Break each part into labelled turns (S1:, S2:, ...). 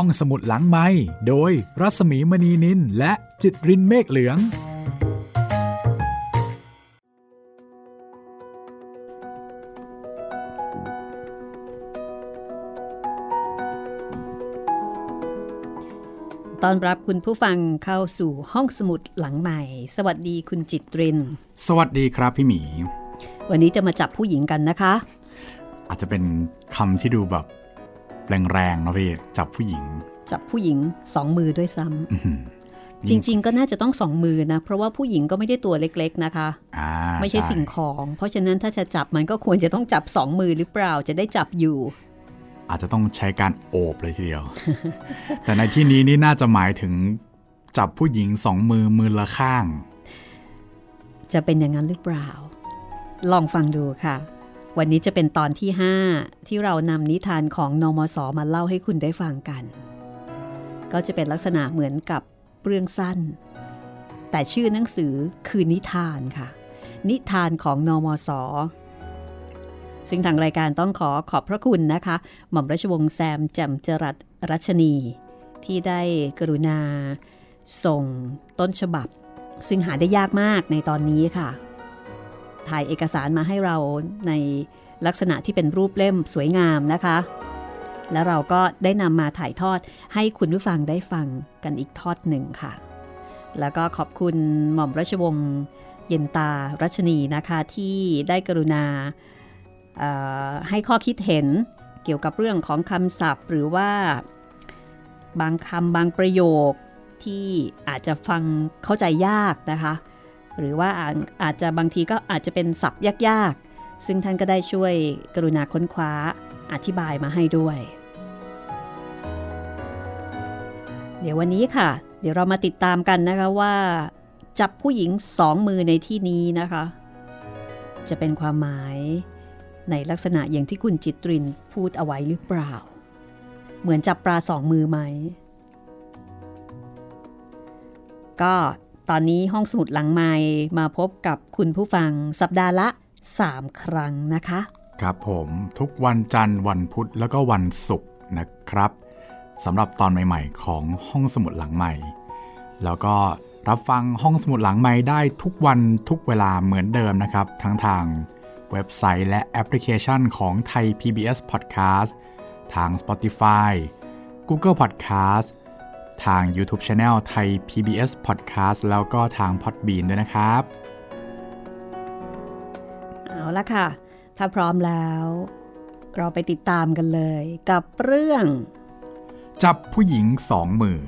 S1: ห้องสมุดหลังไม้โดยรัสมีมณีนินและจิตรินเมฆเหลือง
S2: ตอนรับคุณผู้ฟังเข้าสู่ห้องสมุดหลังใหม่ สวัสดีคุณจิตริน
S1: สวัสดีครับพี่หมี
S2: วันนี้จะมาจับผู้หญิงกันนะคะ
S1: อาจจะเป็นคำที่ดูแบบ แรงๆนะพี่จับผู้หญิง
S2: จับผู้หญิงสองมือด้วยซ้ำจริง ๆ ก็น่าจะต้องสองมือนะ เพราะว่าผู้หญิงก็ไม่ได้ตัวเล็ก ๆนะคะ
S1: อ่า
S2: ไม่ใช่สิ่งของ เพราะฉะนั้นถ้าจะจับมันก็ควรจะต้องจับสองมือหรือเปล่าจะได้จับอยู่
S1: อาจจะต้องใช้การโอบเลยทีเดียว แต่ในที่นี้นี่น่าจะหมายถึงจับผู้หญิงสองมือมือละข้าง
S2: จะเป็นอย่างนั้นหรือเปล่า ลองฟังดูค่ะ วันนี้จะเป็นตอนที่ 5 ที่เรานำนิทานของนมสมาเล่าให้คุณได้ฟังกัน ก็จะเป็นลักษณะเหมือนกับเรื่องสั้น แต่ชื่อหนังสือคือนิทานค่ะ นิทานของนมสซึ่งทางรายการต้องขอขอบพระคุณนะคะ หม่อมราชวงศ์แซมแจ่มจรัสรัชนี ที่ได้กรุณา ส่งต้นฉบับ ซึ่งหาได้ยากมากในตอนนี้ค่ะ ถ่ายเอกสารมาให้เราในลักษณะที่เป็นรูปเล่มสวยงามนะคะ แล้วเราก็ได้นำมาถ่ายทอดให้คุณผู้ฟังได้ฟังกันอีกทอดหนึ่งค่ะ แล้วก็ขอบคุณหม่อมราชวงศ์เย็นตารัชนีนะคะที่ได้กรุณาให้ข้อคิดเห็นเกี่ยวกับเรื่องของคำศัพท์ หรือว่าบางคำบางประโยคที่อาจจะฟังเข้าใจยากนะคะ หรือว่าอาจอาจจะบางทีก็อาจจะเป็นศัพท์ยากๆ ซึ่งท่านก็ได้ช่วยกรุณาค้นคว้าอธิบายมาให้ด้วย เดี๋ยววันนี้ค่ะ เดี๋ยวเรามาติดตามกันนะคะว่า จับผู้หญิงสองมือในที่นี้นะคะ จะเป็นความหมายในลักษณะอย่างที่คุณจิตรินพูดเอาไว้หรือเปล่า เหมือนจับปลาสองมือไหม ก็ ตอนนี้ห้องสมุดหลังไม้มาพบกับคุณผู้ฟังสัปดาห์ละ 3 ครั้งนะคะ
S1: ครับผมทุกวันจันทร์วันพุธแล้วก็วันศุกร์นะครับสำหรับตอนใหม่ ๆ ของห้องสมุดหลังใหม่ แล้วก็รับฟังห้องสมุดหลังใหม่ได้ทุกวันทุกเวลาเหมือนเดิมนะครับ ทั้งทางเว็บไซต์และแอปพลิเคชันของไทย PBS Podcast ทาง Spotify Google Podcast ทาง YouTube Channel ไทย PBS Podcast แล้วก็ทาง Podbean ด้วยนะครับ
S2: เอาละค่ะ ถ้าพร้อมแล้ว เราไปติดตามกันเลย กับเรื่อง
S1: จับผู้หญิงสองมือ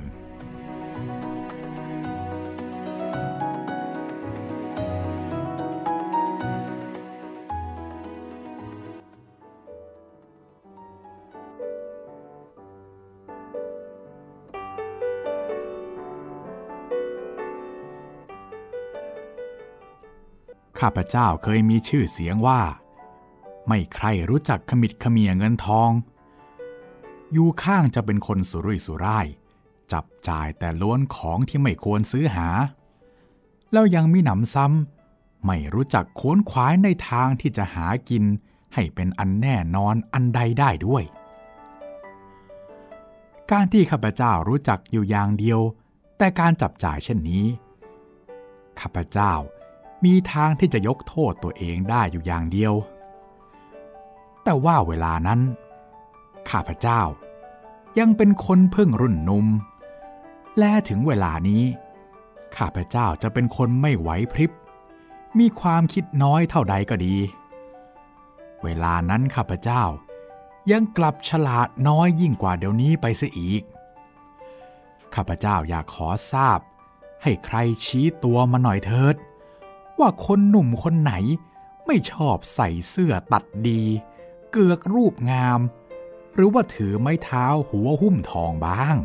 S1: ข้าพเจ้าเคยมีชื่อเสียงว่า ไม่ใครรู้จักขมิดขมียเงินทอง อยู่ข้างจะเป็นคนสุรุ่ยสุร่าย จับจ่ายแต่ล้วนของที่ไม่ควรซื้อหา แล้วยังมีหนำซ้ำไม่รู้จักโค้นขวายในทางที่จะหากินให้เป็นอันแน่นอนอันใดได้ด้วย การที่ข้าพเจ้ารู้จักอยู่อย่างเดียว แต่การจับจ่ายเช่นนี้ข้าพเจ้า มีทางที่จะยกโทษตัวเองได้อยู่อย่างเดียว แต่ว่าเวลานั้น ข้าพเจ้า ยังเป็นคนเพิ่งรุ่นนุ่ม และถึงเวลานี้ ข้าพเจ้าจะเป็นคนไม่ไหวพริบ มีความคิดน้อยเท่าใดก็ดี เวลานั้นข้าพเจ้ายังกลับฉลาดน้อยยิ่งกว่าเดี๋ยวนี้ไปเสียอีก ข้าพเจ้าอยากขอทราบ ให้ใครชี้ตัวมาหน่อยเถิด ว่าคนหนุ่มคนไหนไม่ชอบใส่เสื้อตัดดี เกือกรูปงาม หรือว่าถือไม้เท้าหัวหุ้มทองบ้าง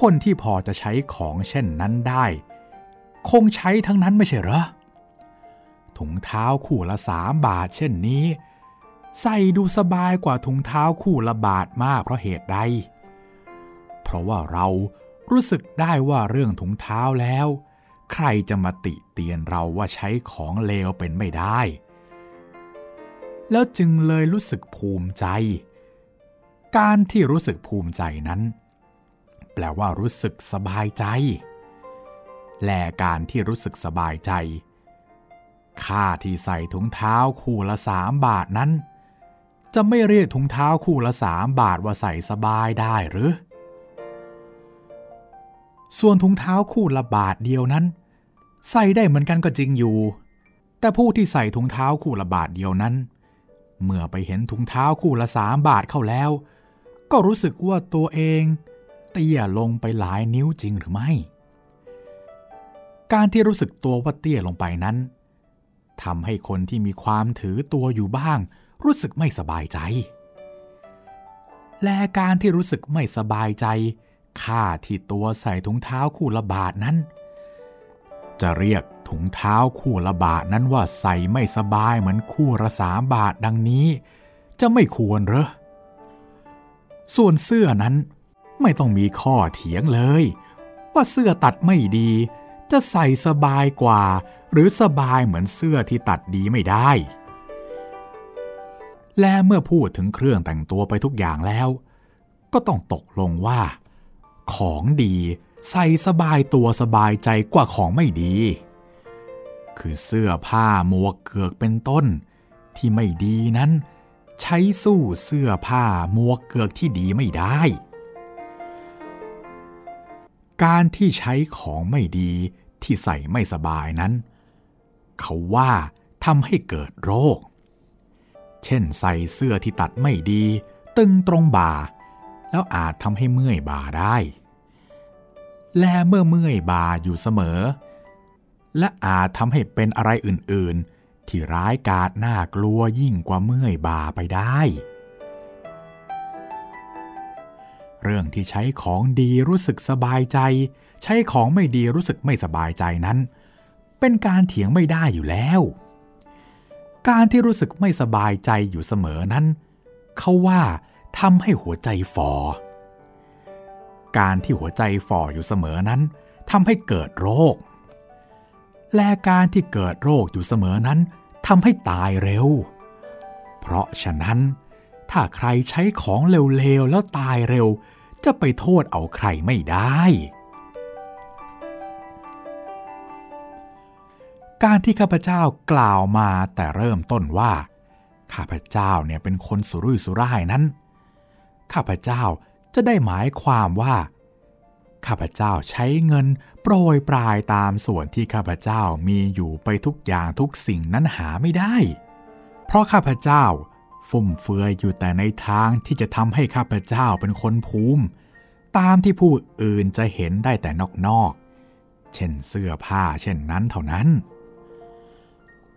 S1: คนที่พอจะใช้ของเช่นนั้นได้ คงใช้ทั้งนั้นไม่ใช่เหรอ ถุงเท้าคู่ละสามบาทเช่นนี้ ใส่ดูสบายกว่าถุงเท้าคู่ละบาทมากเพราะเหตุใด เพราะว่าเรารู้สึกได้ว่าเรื่องถุงเท้าแล้ว ใครจะมาติเตียนเราว่าใช้ของเลวเป็นไม่ได้ แล้วจึงเลยรู้สึกภูมิใจ การที่รู้สึกภูมิใจนั้น แปลว่ารู้สึกสบายใจ และการที่รู้สึกสบายใจค่าที่ใส่ถุงเท้าคู่ละสามบาทนั้น จะไม่เรียกถุงเท้าคู่ละสามบาทว่าใส่สบายได้หรือ ส่วนถุงเท้าคู่ละบาทเดียวนั้น ใส่ได้เหมือนกันก็จริงอยู่ แต่ผู้ที่ใส่ถุงเท้าคู่ละบาทเดียวนั้น เมื่อไปเห็นถุงเท้าคู่ละสามบาทเข้าแล้ว ก็รู้สึกว่าตัวเองเตี้ยลงไปหลายนิ้วจริงหรือไม่ การที่รู้สึกตัวว่าเตี้ยลงไปนั้นทำให้คนที่มีความถือตัวอยู่บ้าง รู้สึกไม่สบายใจ และการที่รู้สึกไม่สบายใจค่าที่ตัวใส่ถุงเท้าคู่ละบาทนั้น จะเรียกถุงเท้าคู่ละบาทนั้นว่าใส่ไม่สบายเหมือนคู่ละสามบาทดังนี้ จะไม่ควรเหรอ ส่วนเสื้อนั้นไม่ต้องมีข้อเถียงเลย ว่าเสื้อตัดไม่ดี จะใส่สบายกว่า หรือสบายเหมือนเสื้อที่ตัดดีไม่ได้ และเมื่อพูดถึงเครื่องแต่งตัวไปทุกอย่างแล้ว ก็ต้องตกลงว่า ของดี ใส่สบายตัวสบายใจกว่าของไม่ดี คือเสื้อผ้าหมวกเกือกเป็นต้น ที่ไม่ดีนั้น ใช้สู้เสื้อผ้าหมวกเกือกที่ดีไม่ได้ การที่ใช้ของไม่ดีที่ใส่ไม่สบายนั้น เขาว่าทำให้เกิดโรค เช่นใส่เสื้อที่ตัดไม่ดี ตึงตรงบ่า แล้วอาจทำให้เมื่อยบ่าได้ และเมื่อเมื่อยบ่าอยู่เสมอ และอาจทำให้เป็นอะไรอื่นๆ ที่ร้ายกาจน่ากลัวยิ่งกว่าเมื่อยบ่าไปได้ เรื่องที่ใช้ของดีรู้สึกสบายใจ ใช้ของไม่ดีรู้สึกไม่สบายใจนั้น เป็นการเถียงไม่ได้อยู่แล้ว การที่รู้สึกไม่สบายใจอยู่เสมอนั้น เขาว่าทำให้หัวใจฟอ การที่หัวใจฝ่ออยู่เสมอนั้นทำให้เกิดโรค และการที่เกิดโรคอยู่เสมอนั้นทำให้ตายเร็ว เพราะฉะนั้น ถ้าใครใช้ของเร็วๆแล้วตายเร็ว จะไปโทษเอาใครไม่ได้ การที่ข้าพเจ้ากล่าวมาแต่เริ่มต้นว่า ข้าพเจ้าเนี่ยเป็นคนสุรุ่ยสุร่ายนั้น ข้าพเจ้า จะได้หมายความว่าข้าพเจ้าใช้เงินโปรยปลายตามส่วนที่ข้าพเจ้ามีอยู่ไปทุกอย่างทุกสิ่งนั้นหาไม่ได้ เพราะข้าพเจ้าฟุ่มเฟือยอยู่แต่ในทางที่จะทำให้ข้าพเจ้าเป็นคนภูมิ ตามที่ผู้อื่นจะเห็นได้แต่นอกๆ เช่นเสื้อผ้าเช่นนั้นเท่านั้น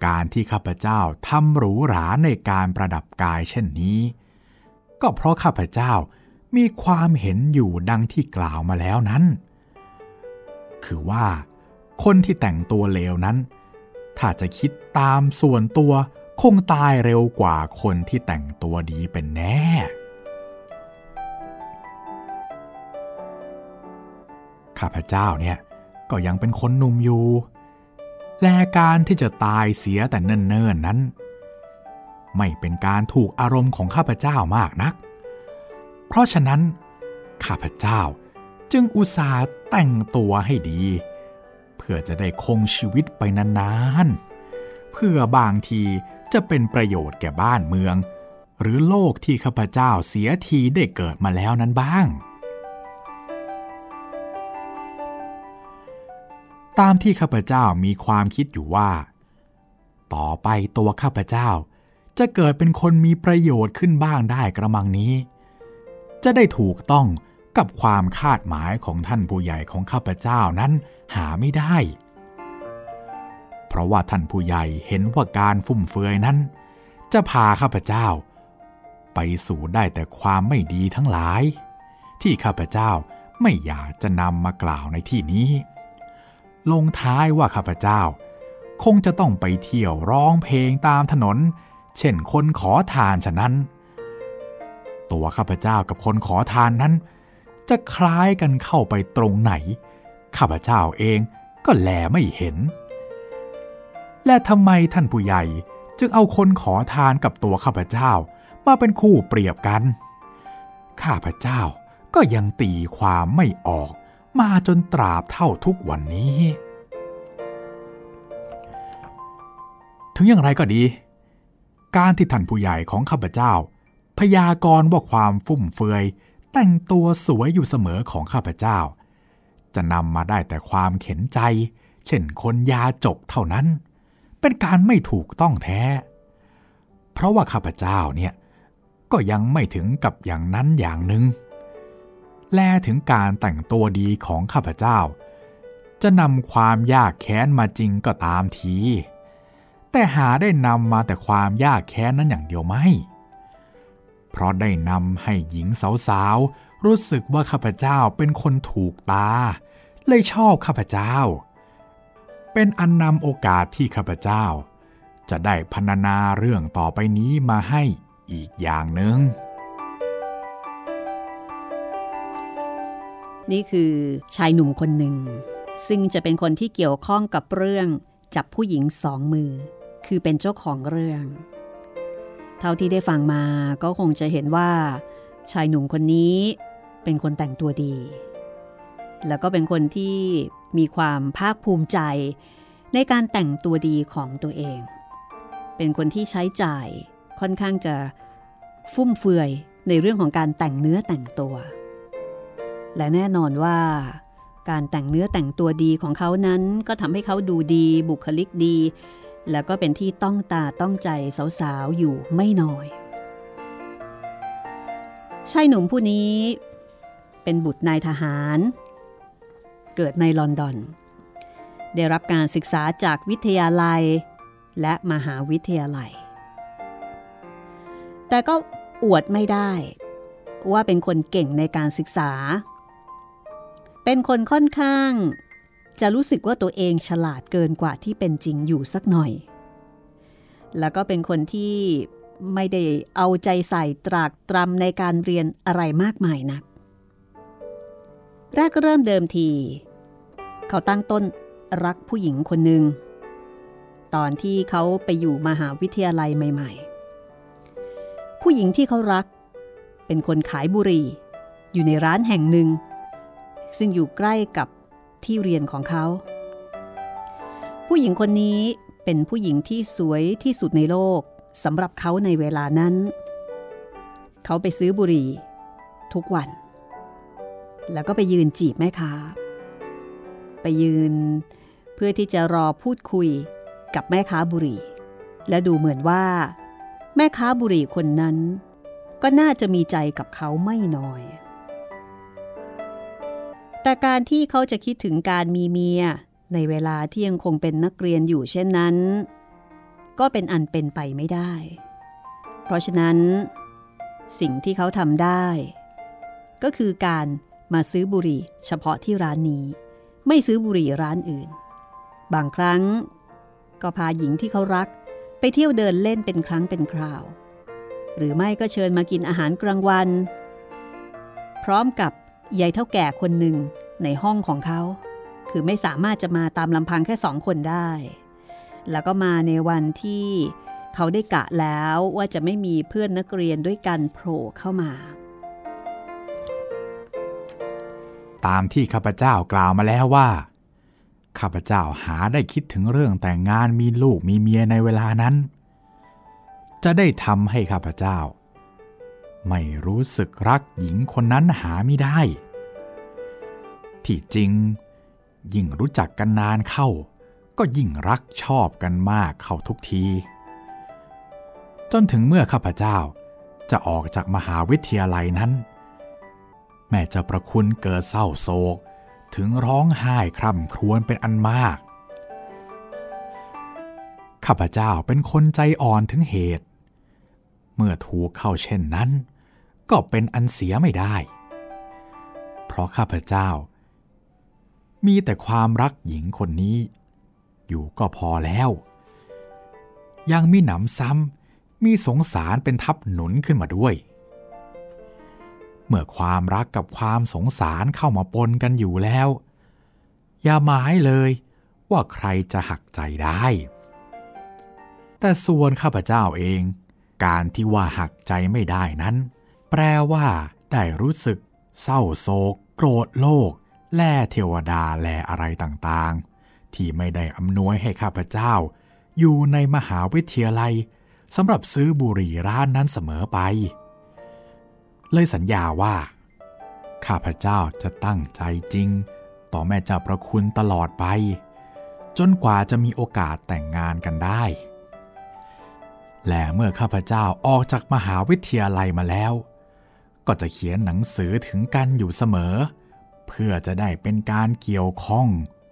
S1: การที่ข้าพเจ้าทำหรูหราในการประดับกายเช่นนี้ ก็เพราะข้าพเจ้า มีความเห็นอยู่ดังที่กล่าวมาแล้วนั้น คือว่าคนที่แต่งตัวเลวนั้น ถ้าจะคิดตามส่วนตัวคงตายเร็วกว่าคนที่แต่งตัวดีเป็นแน่ ข้าพเจ้าเนี่ยก็ยังเป็นคนหนุ่มอยู่ และการที่จะตายเสียแต่เนิ่นๆนั้น ไม่เป็นการถูกอารมณ์ของข้าพเจ้ามากนัก เพราะฉะนั้น ข้าพเจ้าจึงอุตส่าห์แต่งตัวให้ดี เพื่อจะได้คงชีวิตไปนานๆ เพื่อบางทีจะเป็นประโยชน์แก่บ้านเมือง หรือโลกที่ข้าพเจ้าเสียทีได้เกิดมาแล้วนั้นบ้าง ตามที่ข้าพเจ้ามีความคิดอยู่ว่า ต่อไปตัวข้าพเจ้าจะเกิดเป็นคนมีประโยชน์ขึ้นบ้างได้กระมังนี้ จะได้ถูกต้องกับความคาดหมายของท่านผู้ใหญ่ของข้าพเจ้านั้นหาไม่ได้ เพราะว่าท่านผู้ใหญ่เห็นว่าการฟุ่มเฟือยนั้น จะพาข้าพเจ้า ไปสู่ได้แต่ความไม่ดีทั้งหลาย ที่ข้าพเจ้าไม่อยากจะนำมากล่าวในที่นี้ ลงท้ายว่าข้าพเจ้า คงจะต้องไปเที่ยวร้องเพลงตามถนน เช่นคนขอทานฉะนั้น ตัวข้าพเจ้ากับคนขอทานนั้น จะคล้ายกันเข้าไปตรงไหน ข้าพเจ้าเองก็แลไม่เห็น และทำไมท่านผู้ใหญ่จึงเอาคนขอทานกับตัวข้าพเจ้ามาเป็นคู่เปรียบกัน ข้าพเจ้าก็ยังตีความไม่ออกมาจนตราบเท่าทุกวันนี้ ถึงอย่างไรก็ดี การที่ท่านผู้ใหญ่ของข้าพเจ้า พยากรณ์ว่าความฟุ่มเฟือย แต่งตัวสวยอยู่เสมอของข้าพเจ้า จะนำมาได้แต่ความเข็นใจ เช่นคนยาจกเท่านั้น เป็นการไม่ถูกต้องแท้ เพราะว่าข้าพเจ้าเนี่ยก็ยังไม่ถึงกับอย่างนั้นอย่างหนึ่งแลถึงการแต่งตัวดีของข้าพเจ้า จะนำความยากแค้นมาจริงก็ตามที แต่หาได้นำมาแต่ความยากแค้นนั้นอย่างเดียวไม่ เพราะได้นำให้หญิงสาวๆ รู้สึกว่าข้าพเจ้าเป็นคนถูกตา เลยชอบข้าพเจ้า เป็นอันนำโอกาสที่ข้าพเจ้า จะได้พรรณนาเรื่องต่อไปนี้มาให้อีกอย่างหนึ่ง
S2: นี่คือชายหนุ่มคนหนึ่ง ซึ่งจะเป็นคนที่เกี่ยวข้องกับเรื่องจับผู้หญิงสองมือ คือเป็นเจ้าของเรื่อง เท่าที่ได้ฟังมาก็คงจะเห็นว่า ชายหนุ่มคนนี้เป็นคนแต่งตัวดี แล้วก็เป็นคนที่มีความภาคภูมิใจ ในการแต่งตัวดีของตัวเอง เป็นคนที่ใช้จ่ายค่อนข้างจะฟุ่มเฟือยในเรื่องของการแต่งเนื้อแต่งตัว และแน่นอนว่าการแต่งเนื้อแต่งตัวดีของเขานั้นก็ทำให้เขาดูดีบุคลิกดี แล้วก็เป็นที่ต้องตาต้องใจสาวๆอยู่ไม่น้อยชายหนุ่มผู้นี้ เป็นบุตรนายทหาร เกิดในลอนดอน ได้รับการศึกษาจากวิทยาลัย และมหาวิทยาลัย แต่ก็อวดไม่ได้ ว่าเป็นคนเก่งในการศึกษา เป็นคนค่อนข้าง จะรู้สึกว่าตัวเองฉลาดเกินกว่าที่เป็นจริงอยู่สักหน่อย แล้วก็เป็นคนที่ไม่ได้เอาใจใส่ตรากตรำในการเรียนอะไรมากมายนัก แรกเริ่มเดิมที เขาตั้งต้นรักผู้หญิงคนหนึ่ง ตอนที่เขาไปอยู่มหาวิทยาลัยใหม่ ๆ ผู้หญิงที่เขารัก เป็นคนขายบุหรี่ อยู่ในร้านแห่งหนึ่ง ซึ่งอยู่ใกล้กับ ที่เรียนของเขา ผู้หญิงคนนี้เป็นผู้หญิงที่สวยที่สุดในโลกสำหรับเขาในเวลานั้น เขาไปซื้อบุหรี่ ทุกวัน แล้วก็ไปยืนจีบแม่ค้า ไปยืนเพื่อที่จะรอพูดคุยกับแม่ค้าบุหรี่ และดูเหมือนว่า แม่ค้าบุหรี่คนนั้น ก็น่าจะมีใจกับเขาไม่น้อย แต่การที่เขาจะคิดถึงการมีเมีย ในเวลาที่ยังคงเป็นนักเรียนอยู่เช่นนั้น ก็เป็นอันเป็นไปไม่ได้ เพราะฉะนั้น สิ่งที่เขาทำได้ ก็คือการมาซื้อบุหรี่เฉพาะที่ร้านนี้ ไม่ซื้อบุหรี่ร้านอื่น บางครั้ง ก็พาหญิงที่เขารัก ไปเที่ยวเดินเล่นเป็นครั้งเป็นคราว หรือไม่ก็เชิญมากินอาหารกลางวัน พร้อมกับ ยายเท่าแก่คนหนึ่งในห้องของเขา คือไม่สามารถจะมาตามลำพังแค่สองคนได้ แล้วก็มาในวันที่เขาได้กะแล้วว่าจะไม่มีเพื่อนนักเรียนด้วยกันโผล่เข้ามา
S1: ตามที่ข้าพเจ้ากล่าวมาแล้วว่า ข้าพเจ้าหาได้คิดถึงเรื่องแต่งงานมีลูกมีเมียในเวลานั้น จะได้ทำให้ข้าพเจ้า ไม่รู้สึกรักหญิงคนนั้นหาไม่ได้ ที่จริง ยิ่งรู้จักกันนานเข้า ก็ยิ่งรักชอบกันมากเข้าทุกที จนถึงเมื่อข้าพเจ้าจะออกจากมหาวิทยาลัยนั้น แม่จะประคุณเกิดเศร้าโศกถึงร้องไห้คร่ำครวญเป็นอันมาก ข้าพเจ้าเป็นคนใจอ่อนถึงเหตุ เมื่อถูกเข้าเช่นนั้น ก็เป็นอันเสียไม่ได้ เพราะข้าพเจ้า มีแต่ความรักหญิงคนนี้ อยู่ก็พอแล้ว ยังมีหนำซ้ำมีสงสารเป็นทับหนุนขึ้นมาด้วย เมื่อความรักกับความสงสารเข้ามาปนกันอยู่แล้ว อย่าหมายเลยว่าใครจะหักใจได้ แต่ส่วนข้าพเจ้าเอง การที่ว่าหักใจไม่ได้นั้น แปลว่าได้รู้สึก เศร้าโศก โกรธโลก แล่เทวดาแลอะไรต่างๆ ที่ไม่ได้อำนวยให้ข้าพเจ้า อยู่ในมหาวิทยาลัยสำหรับซื้อบุหรี่ร้านนั้นเสมอไป เลยสัญญาว่า ข้าพเจ้าจะตั้งใจจริง ต่อแม่เจ้าประคุณตลอดไป จนกว่าจะมีโอกาสแต่งงานกันได้ และเมื่อข้าพเจ้าออกจากมหาวิทยาลัยมาแล้ว ก็จะเขียนหนังสือถึงกันอยู่เสมอ เพื่อจะได้เป็นการเกี่ยวข้อง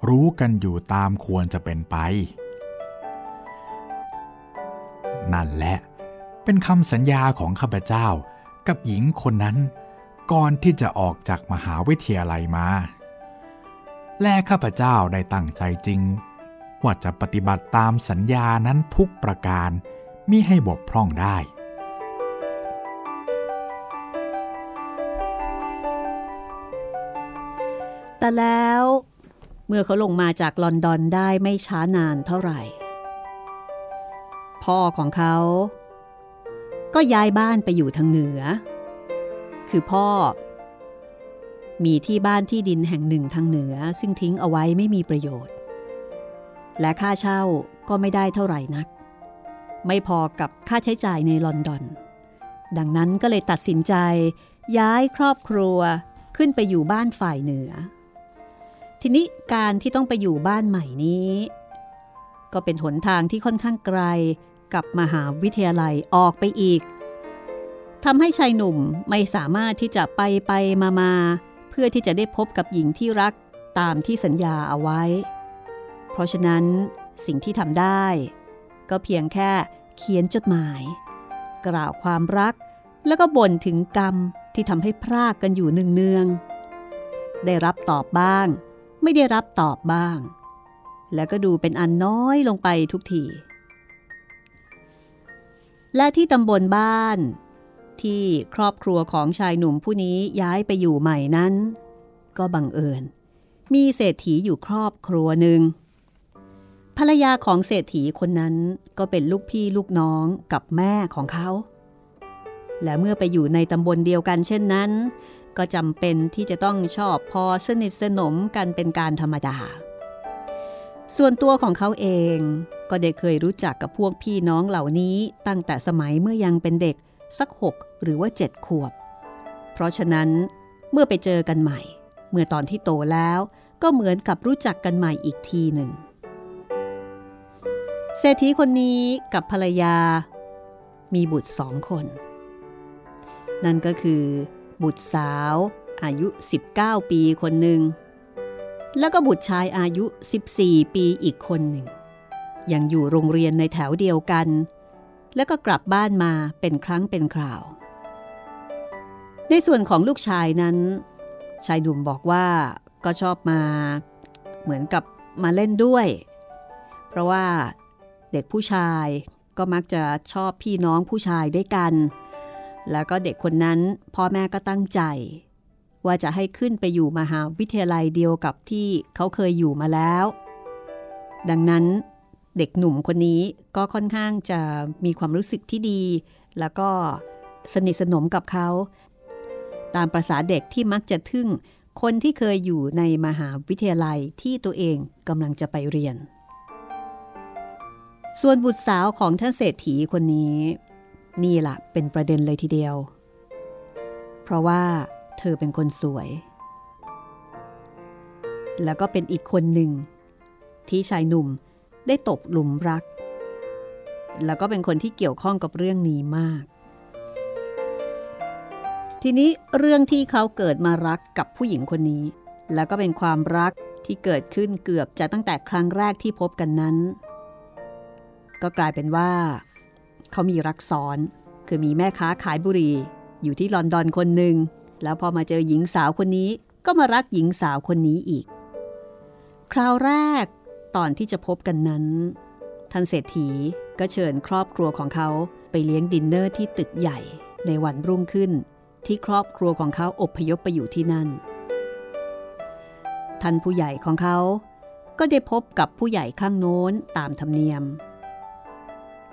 S1: รู้กันอยู่ตามควรจะเป็นไป นั่นแหละ เป็นคำสัญญาของข้าพเจ้ากับหญิงคนนั้น ก่อนที่จะออกจากมหาวิทยาลัยมา และข้าพเจ้าได้ตั้งใจจริง ว่าจะปฏิบัติตามสัญญานั้นทุกประการมิให้บกพร่องได้
S2: แต่แล้ว เมื่อเขาลงมาจากลอนดอนได้ไม่ช้านานเท่าไหร่ พ่อของเขา ก็ย้ายบ้านไปอยู่ทางเหนือ คือพ่อ มีที่บ้านที่ดินแห่งหนึ่งทางเหนือซึ่งทิ้งเอาไว้ไม่มีประโยชน์ และค่าเช่าก็ไม่ได้เท่าไหร่นัก ไม่พอกับค่าใช้จ่ายในลอนดอน ดังนั้นก็เลยตัดสินใจย้ายครอบครัวขึ้นไปอยู่บ้านฝ่ายเหนือ ทีนี้การที่ต้องไปอยู่บ้านใหม่นี้ ก็เป็นหนทางที่ค่อนข้างไกลกับมหาวิทยาลัยออกไปอีกทำให้ชายหนุ่มไม่สามารถที่จะไปไปมามาเพื่อที่จะได้พบกับหญิงที่รักตามที่สัญญาเอาไว้ เพราะฉะนั้นสิ่งที่ทำได้ ก็เพียงแค่เขียนจดหมาย กล่าวความรัก แล้วก็บ่นถึงกรรมที่ทำให้พรากกันอยู่เนืองๆได้รับตอบบ้าง ไม่ได้รับตอบบ้าง แล้วก็ดูเป็นอันน้อยลงไปทุกที และที่ตำบลบ้าน ที่ครอบครัวของชายหนุ่มผู้นี้ย้ายไปอยู่ใหม่นั้น ก็บังเอิญ มีเศรษฐีอยู่ครอบครัวหนึ่งภรรยาของเศรษฐีคนนั้นก็เป็นลูกพี่ลูกน้องกับแม่ของเขา และเมื่อไปอยู่ในตำบลเดียวกันเช่นนั้น ก็จำเป็นที่จะต้องชอบพอสนิทสนมกันเป็นการธรรมดา ส่วนตัวของเขาเองก็ได้เคยรู้จักกับพวกพี่น้องเหล่านี้ตั้งแต่สมัยเมื่อยังเป็นเด็กสักหกหรือว่าเจ็ดขวบ เพราะฉะนั้นเมื่อไปเจอกันใหม่ เมื่อตอนที่โตแล้วก็เหมือนกับรู้จักกันใหม่อีกทีหนึ่งเศรษฐีคนนี้กับภรรยา มีบุตรสองคน นั่นก็คือ บุตรสาว อายุ 19 ปีคนหนึ่ง แล้วก็บุตรชายอายุ 14 ปีอีกคนหนึ่ง ยังอยู่โรงเรียนในแถวเดียวกัน แล้วก็กลับบ้านมาเป็นครั้งเป็นคราว ในส่วนของลูกชายนั้น ชายดุ่มบอกว่าก็ชอบมาเหมือนกับมาเล่นด้วย เพราะว่าเด็กผู้ชายก็มักจะชอบพี่น้องผู้ชายด้วยกัน แล้วก็เด็กคนนั้นพ่อแม่ก็ตั้งใจ ว่าจะให้ขึ้นไปอยู่มหาวิทยาลัยเดียวกับที่เขาเคยอยู่มาแล้ว ดังนั้นเด็กหนุ่มคนนี้ก็ค่อนข้างจะมีความรู้สึกที่ดี แล้วก็สนิทสนมกับเขา ตามประษาเด็กที่มักจะทึ่งคนที่เคยอยู่ในมหาวิทยาลัยที่ตัวเองกำลังจะไปเรียน ส่วนบุตรสาวของท่านเศรษฐีคนนี้ นี่แหละเป็นประเด็นเลยทีเดียว เพราะว่าเธอเป็นคนสวย แล้วก็เป็นอีกคนหนึ่ง ที่ชายหนุ่มได้ตกหลุมรัก แล้วก็เป็นคนที่เกี่ยวข้องกับเรื่องนี้มาก ทีนี้เรื่องที่เขาเกิดมารักกับผู้หญิงคนนี้ แล้วก็เป็นความรักที่เกิดขึ้นเกือบจะตั้งแต่ครั้งแรกที่พบกันนั้น ก็กลายเป็นว่า เขามีรักซ้อน คือมีแม่ค้าขายบุหรี่ อยู่ที่ลอนดอนคนหนึ่ง แล้วพอมาเจอหญิงสาวคนนี้ก็มารักหญิงสาวคนนี้อีก คราวแรกตอนที่จะพบกันนั้นท่านเศรษฐีก็เชิญครอบครัวของเขาไปเลี้ยงดินเนอร์ที่ตึกใหญ่ในวันรุ่งขึ้น ที่ครอบครัวของเขาอบพยพไปอยู่ที่นั่น ท่านผู้ใหญ่ของเขาก็ได้พบกับผู้ใหญ่ข้างโน้นตามธรรมเนียม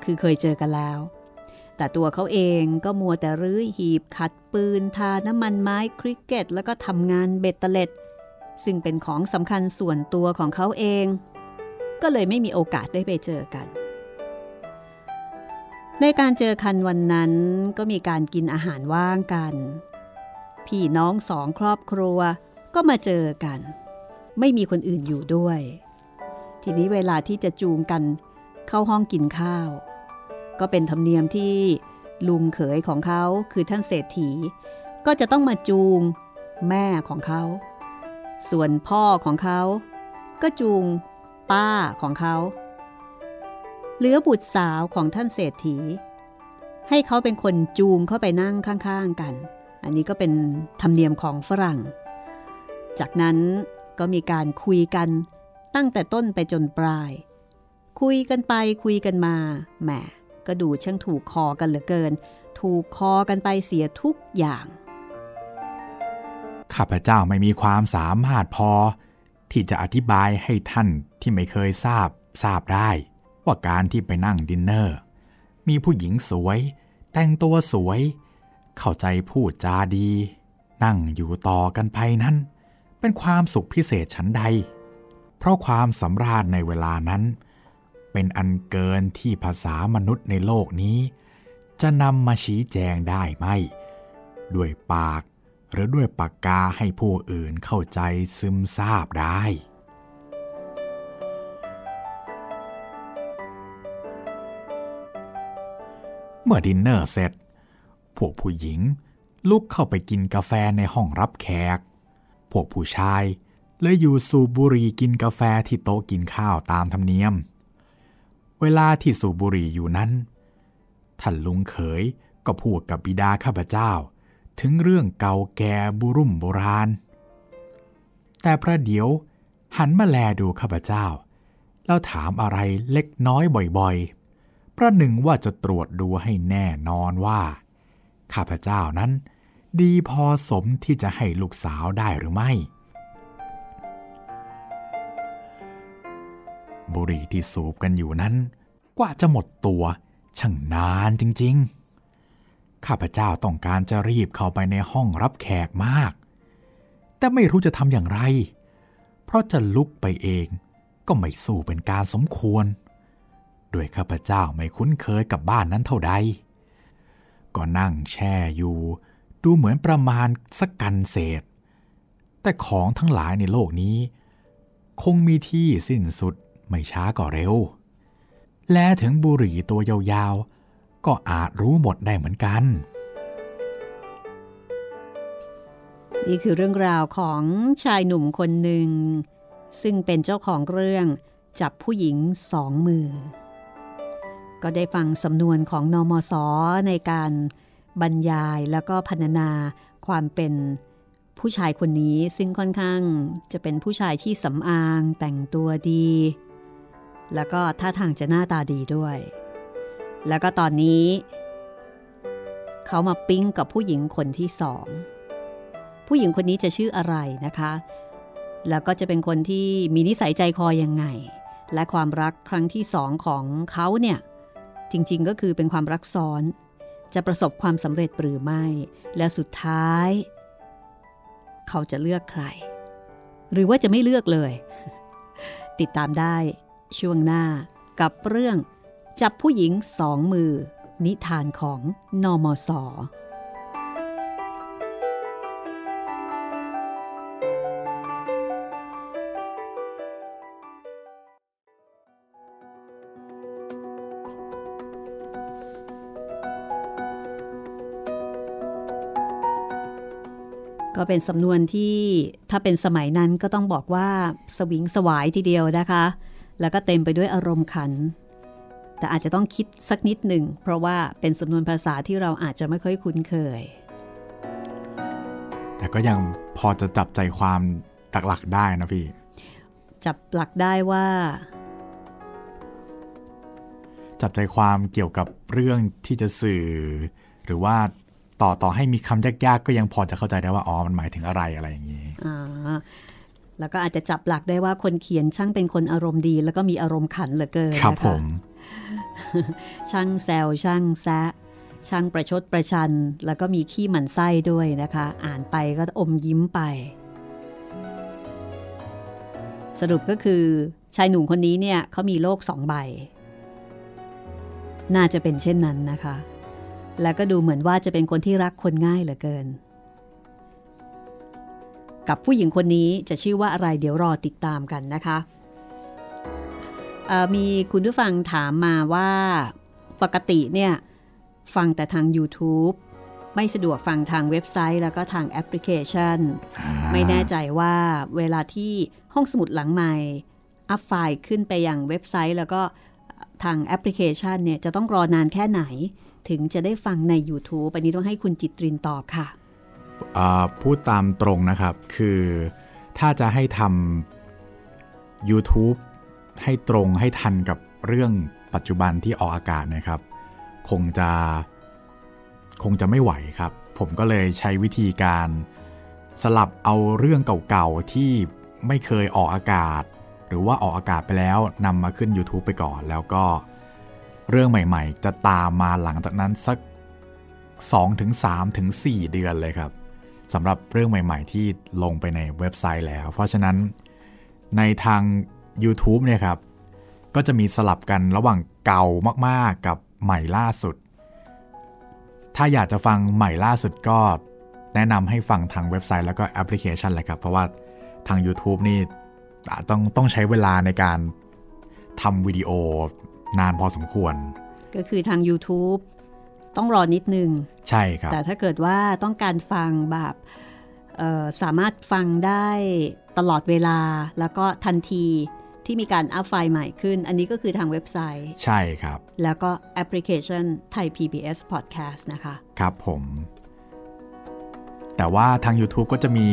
S2: คือเคยเจอกันแล้ว แต่ตัวเขาเองก็มัวแต่รื้อหีบขัดปืนทาน้ำมันไม้คริกเก็ต แล้วก็ทำงานเบ็ดเตล็ด ซึ่งเป็นของสำคัญส่วนตัวของเขาเอง ก็เลยไม่มีโอกาสได้ไปเจอกัน ในการเจอคันวันนั้นก็มีการกินอาหารว่างกัน พี่น้องสองครอบครัวก็มาเจอกัน ไม่มีคนอื่นอยู่ด้วย ทีนี้เวลาที่จะจูงกันเข้าห้องกินข้าว ก็เป็นธรรมเนียมที่ลุงเขยของเขาคือท่านเศรษฐี ก็จะต้องมาจูงแม่ของเขา ส่วนพ่อของเขา ก็จูงป้าของเขา เหลือบุตรสาวของท่านเศรษฐี ให้เขาเป็นคนจูงเข้าไปนั่งข้างๆกัน อันนี้ก็เป็นธรรมเนียมของฝรั่ง จากนั้นก็มีการคุยกันตั้งแต่ต้นไปจนปลาย คุยกันไปคุยกันมาแหม ก็ดูช่างถูกคอกันเหลือเกิน ถูกคอกันไปเสียทุกอย่าง
S1: ข้าพเจ้าไม่มีความสามารถพอ ที่จะอธิบายให้ท่านที่ไม่เคยทราบทราบได้ ว่าการที่ไปนั่งดินเนอร์ มีผู้หญิงสวย แต่งตัวสวย เข้าใจพูดจาดี นั่งอยู่ต่อกันไปนั้น เป็นความสุขพิเศษชั้นใด เพราะความสำราญในเวลานั้น เป็นอันเกินที่ภาษามนุษย์ในโลกนี้ จะนำมาชี้แจงได้ไหม ด้วยปากหรือด้วยปากกาให้ผู้อื่นเข้าใจซึมซาบได้ เมื่อดินเนอร์เสร็จ พวกผู้หญิงลุกเข้าไปกินกาแฟในห้องรับแขก พวกผู้ชายเลยอยู่สูบบุหรี่กินกาแฟที่โต๊ะกินข้าวตามธรรมเนียม เวลาที่สูบบุหรี่อยู่นั้น ท่านลุงเขยก็พูดกับบิดาข้าพเจ้า ถึงเรื่องเก่าแก่บุรุ่มโบราณ แต่พระเดี๋ยวหันมาแลดูข้าพเจ้า แล้วถามอะไรเล็กน้อยบ่อยๆประหนึ่งว่าจะตรวจดูให้แน่นอนว่า ข้าพเจ้านั้น ดีพอสมที่จะให้ลูกสาวได้หรือไม่ บุหรี่ที่สูบกันอยู่นั้น กว่าจะหมดตัวช่างนานจริงๆ ข้าพเจ้าต้องการจะรีบเข้าไปในห้องรับแขกมาก แต่ไม่รู้จะทำอย่างไร เพราะจะลุกไปเองก็ไม่สู้เป็นการสมควร ด้วยข้าพเจ้าไม่คุ้นเคยกับบ้านนั้นเท่าใด ก็นั่งแช่อยู่ ดูเหมือนประมาณสักกันเศษ แต่ของทั้งหลายในโลกนี้ คงมีที่สิ้นสุด ไม่ช้าก็เร็ว และถึงบุหรี่ตัวยาวๆ ก็อาจรู้หมดได้เหมือนกัน
S2: นี่คือเรื่องราวของชายหนุ่มคนหนึ่ง ซึ่งเป็นเจ้าของเรื่องจับผู้หญิงสองมือ ก็ได้ฟังสำนวนของนอมศในการบรรยายแล้วก็พรรณนาความเป็นผู้ชายคนนี้ซึ่งค่อนข้างจะเป็นผู้ชายที่สำอางแต่งตัวดี แล้วก็ท่าทางจะหน้าตาดีด้วย แล้วก็ตอนนี้ เขามาปิ้งกับผู้หญิงคนที่สอง ผู้หญิงคนนี้จะชื่ออะไรนะคะ แล้วก็จะเป็นคนที่มีนิสัยใจคอยังไง และความรักครั้งที่สองของเขาเนี่ย จริงๆก็คือเป็นความรักซ้อน จะประสบความสำเร็จหรือไม่ และสุดท้าย เขาจะเลือกใคร หรือว่าจะไม่เลือกเลย ติดตามได้ ช่วงหน้ากับเรื่อง จับผู้หญิงสองมือ นิทานของนอมศก็เป็นสำนวนที่ถ้าเป็นสมัยนั้นก็ต้องบอกว่าสวิงสวายทีเดียวนะคะ แล้วก็เต็มไปด้วยอารมณ์ขัน แต่อาจจะต้องคิดสักนิดหนึ่ง เพราะว่าเป็นสำนวนภาษาที่เราอาจจะไม่ค่อยคุ้นเคย
S1: แต่ก็ยังพอจะจับใจความหลักๆได้นะพี่
S2: จับหลักได้ว่า
S1: จับใจความเกี่ยวกับเรื่องที่จะสื่อ หรือว่าต่อต่อให้มีคำยากๆ ก็ยังพอจะเข้าใจได้ว่าอ๋อมันหมายถึงอะไรอะไรอย่างนี้
S2: อ่า แล้วก็อาจจะจับหลักได้ว่าคนเขียนช่างเป็นคนอารมณ์ดี แล้วก็มีอารมณ์ขันเหลือเกิน
S1: ครับผม
S2: ช่างแซวช่างแซะช่างประชดประชัน แล้วก็มีขี้หมันไส้ด้วยนะคะ อ่านไปก็อมยิ้มไป สรุปก็คือ ชายหนุ่มคนนี้เนี่ยเขามีโลกสองใบ น่าจะเป็นเช่นนั้นนะคะ แล้วก็ดูเหมือนว่าจะเป็นคนที่รักคนง่ายเหลือเกิน กับผู้หญิงคนนี้จะชื่อว่าอะไรเดี๋ยวรอติดตามกันนะคะ มีคุณผู้ฟังถามมาว่าปกติเนี่ยฟังแต่ทาง YouTube ไม่สะดวกฟังทางเว็บไซต์ แล้วก็ทางแอปพลิเคชัน ไม่แน่ใจว่าเวลาที่ห้องสมุดหลังใหม่ อัพไฟล์ขึ้นไปยังเว็บไซต์ แล้วก็ทางแอปพลิเคชันเนี่ยจะต้องรอนานแค่ไหน ถึงจะได้ฟังใน YouTube อันนี้ต้องให้คุณจิตรินตอบค่ะ
S1: พูดตามตรงนะครับ คือถ้าจะให้ทำ YouTube ให้ตรงให้ทันกับเรื่องปัจจุบันที่ออกอากาศนะครับ คงจะคงจะไม่ไหวครับ ผมก็เลยใช้วิธีการสลับเอาเรื่องเก่าๆที่ไม่เคยออกอากาศ หรือว่าออกอากาศไปแล้วนำมาขึ้น YouTube ไปก่อน แล้วก็เรื่องใหม่ๆ จะตามมาหลังจากนั้นสัก2ถึง3ถึง4เดือนเลยครับ สำหรับเรื่องใหม่ ๆ ที่ลงไปในเว็บไซต์แล้ว เพราะฉะนั้นในทาง YouTube เนี่ยครับ ก็จะมีสลับกันระหว่างเก่ามากๆกับใหม่ล่าสุด ถ้าอยากจะฟังใหม่ล่าสุดก็ แนะนำให้ฟังทางเว็บไซต์แล้วก็แอปพลิเคชันเลยครับ เพราะว่าทาง YouTube นี่ต้องต้องใช้เวลาในการทำวิดีโอนานพอสมควร
S2: ก็คือทาง YouTube ต้องรอนิดนึง
S1: ใช่ครับ
S2: แต่ถ้าเกิดว่าต้องการฟังแบบสามารถฟังได้ตลอดเวลาแล้วก็ทันทีที่มีการ up ไฟล์ใหม่ขึ้น อันนี้ก็คือทางเว็บไซต์
S1: ใช่ครับ
S2: แล้วก็แอปพลิเคชันไทย PBS Podcast นะคะ
S1: ครับผม แต่ว่าทาง YouTube ก็จะมี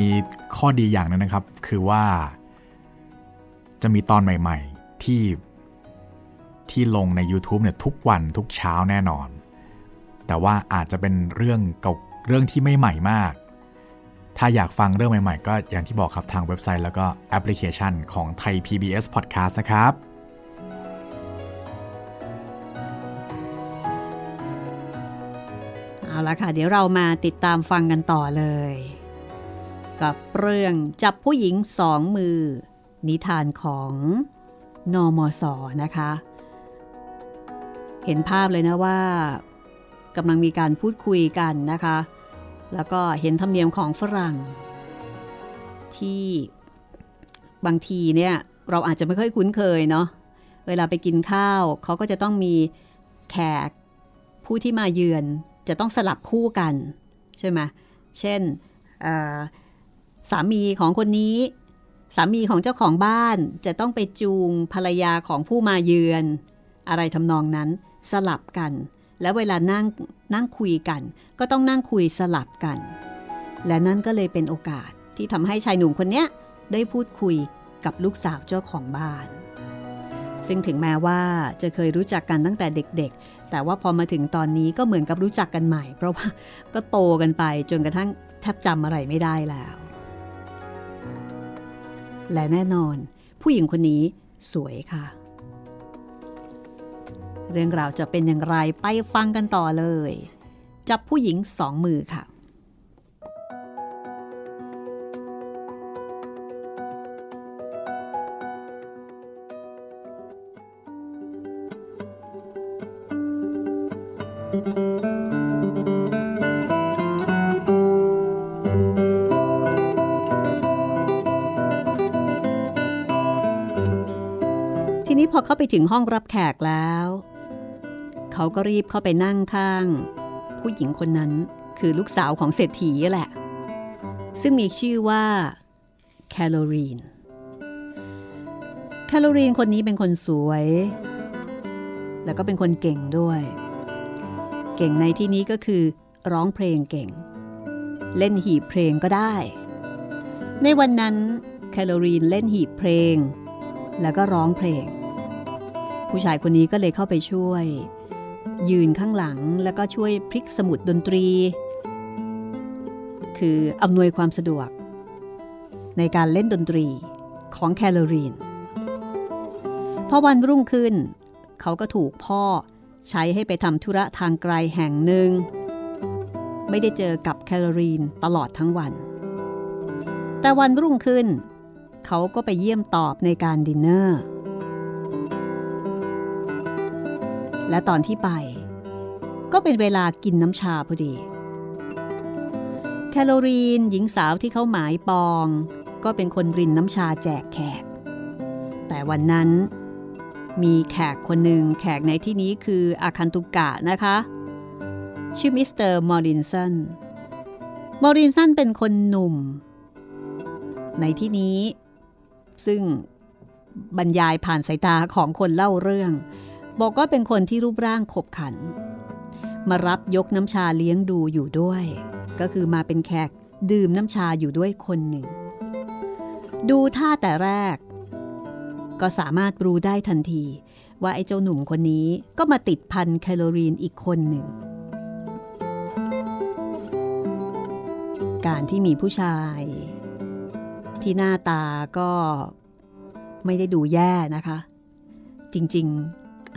S1: ข้อดีอย่างนึงนะครับ คือว่า จะมีตอนใหม่ ๆ ที่ที่ลงใน YouTube เนี่ยทุกวันทุกเช้าแน่นอน แต่ว่าอาจจะเป็นเรื่องเก่าเรื่องที่ไม่ใหม่มาก ถ้าอยากฟังเรื่องใหม่ๆ ก็อย่างที่บอกครับทางเว็บไซต์แล้วก็แอปพลิเคชันของไทย PBS Podcast นะครับ
S2: เอาละค่ะ เดี๋ยวเรามาติดตามฟังกันต่อเลย กับเรื่องจับผู้หญิงสองมือ นิทานของนอมศนะคะ เห็นภาพเลยนะว่า กำลังมีการพูดคุยกันนะคะ แล้วก็เห็นธรรมเนียมของฝรั่ง ที่บางทีเนี่ยเราอาจจะไม่ค่อยคุ้นเคยเนาะ เวลาไปกินข้าวเขาก็จะต้องมีแขกผู้ที่มาเยือนจะต้องสลับคู่กัน ใช่ไหมเช่นสามีของคนนี้ สามีของเจ้าของบ้านจะต้องไปจูงภรรยาของผู้มาเยือน อะไรทำนองนั้นสลับกัน แล้วเวลานั่งนั่งคุยกัน ก็ต้องนั่งคุยสลับกัน และนั่นก็เลยเป็นโอกาสที่ทำให้ชายหนุ่มคนนี้ได้พูดคุยกับลูกสาวเจ้าของบ้าน ซึ่งถึงแม้ว่าจะเคยรู้จักกันตั้งแต่เด็กๆ แต่ว่าพอมาถึงตอนนี้ก็เหมือนกับรู้จักกันใหม่ เพราะว่าก็โตกันไปจนกระทั่งแทบจำอะไรไม่ได้แล้ว และแน่นอน ผู้หญิงคนนี้สวยค่ะ เรื่องราวจะเป็นอย่างไรไปฟังกันต่อเลย จับผู้หญิงสองมือค่ะ ทีนี้พอเข้าไปถึงห้องรับแขกแล้ว เขาก็รีบเข้าไปนั่งข้าง ผู้หญิงคนนั้นคือลูกสาวของเศรษฐีแหละ ซึ่งมีชื่อว่าแคลอรีน แคลอรีนคนนี้เป็นคนสวย แล้วก็เป็นคนเก่งด้วย เก่งในที่นี้ก็คือร้องเพลงเก่ง เล่นหีบเพลงก็ได้ ในวันนั้นแคลอรีนเล่นหีบเพลง แล้วก็ร้องเพลง ผู้ชายคนนี้ก็เลยเข้าไปช่วย ยืนข้างหลังแล้วก็ช่วยพลิกสมุดดนตรี คืออำนวยความสะดวก ในการเล่นดนตรีของแคลอรีนพอวันรุ่งขึ้น เขาก็ถูกพ่อใช้ให้ไปทำธุระทางไกลแห่งหนึ่ง ไม่ได้เจอกับแคโรลีนตลอดทั้งวัน แต่วันรุ่งขึ้น เขาก็ไปเยี่ยมตอบในการดินเนอร์ และตอนที่ไป ก็เป็นเวลากินน้ำชาพอดี แคโรลีนหญิงสาวที่เขาหมายปอง ก็เป็นคนรินน้ำชาแจกแขก แต่วันนั้นมีแขกคนหนึ่งแขกในที่นี้คืออาคันตุกะนะคะ ชื่อมิสเตอร์มอรินสัน มอรินสันเป็นคนหนุ่ม ในที่นี้ ซึ่งบรรยายผ่านสายตาของคนเล่าเรื่อง บอกว่าเป็นคนที่รูปร่างขบขัน มารับยกน้ำชาเลี้ยงดูอยู่ด้วย ก็คือมาเป็นแขกดื่มน้ำชาอยู่ด้วยคนหนึ่ง ดูท่าแต่แรก ก็สามารถรู้ได้ทันที ว่าไอ้เจ้าหนุ่มคนนี้ก็มาติดพันแคลอรีนอีกคนหนึ่ง การที่มีผู้ชาย ที่หน้าตาก็ไม่ได้ดูแย่นะคะ จริง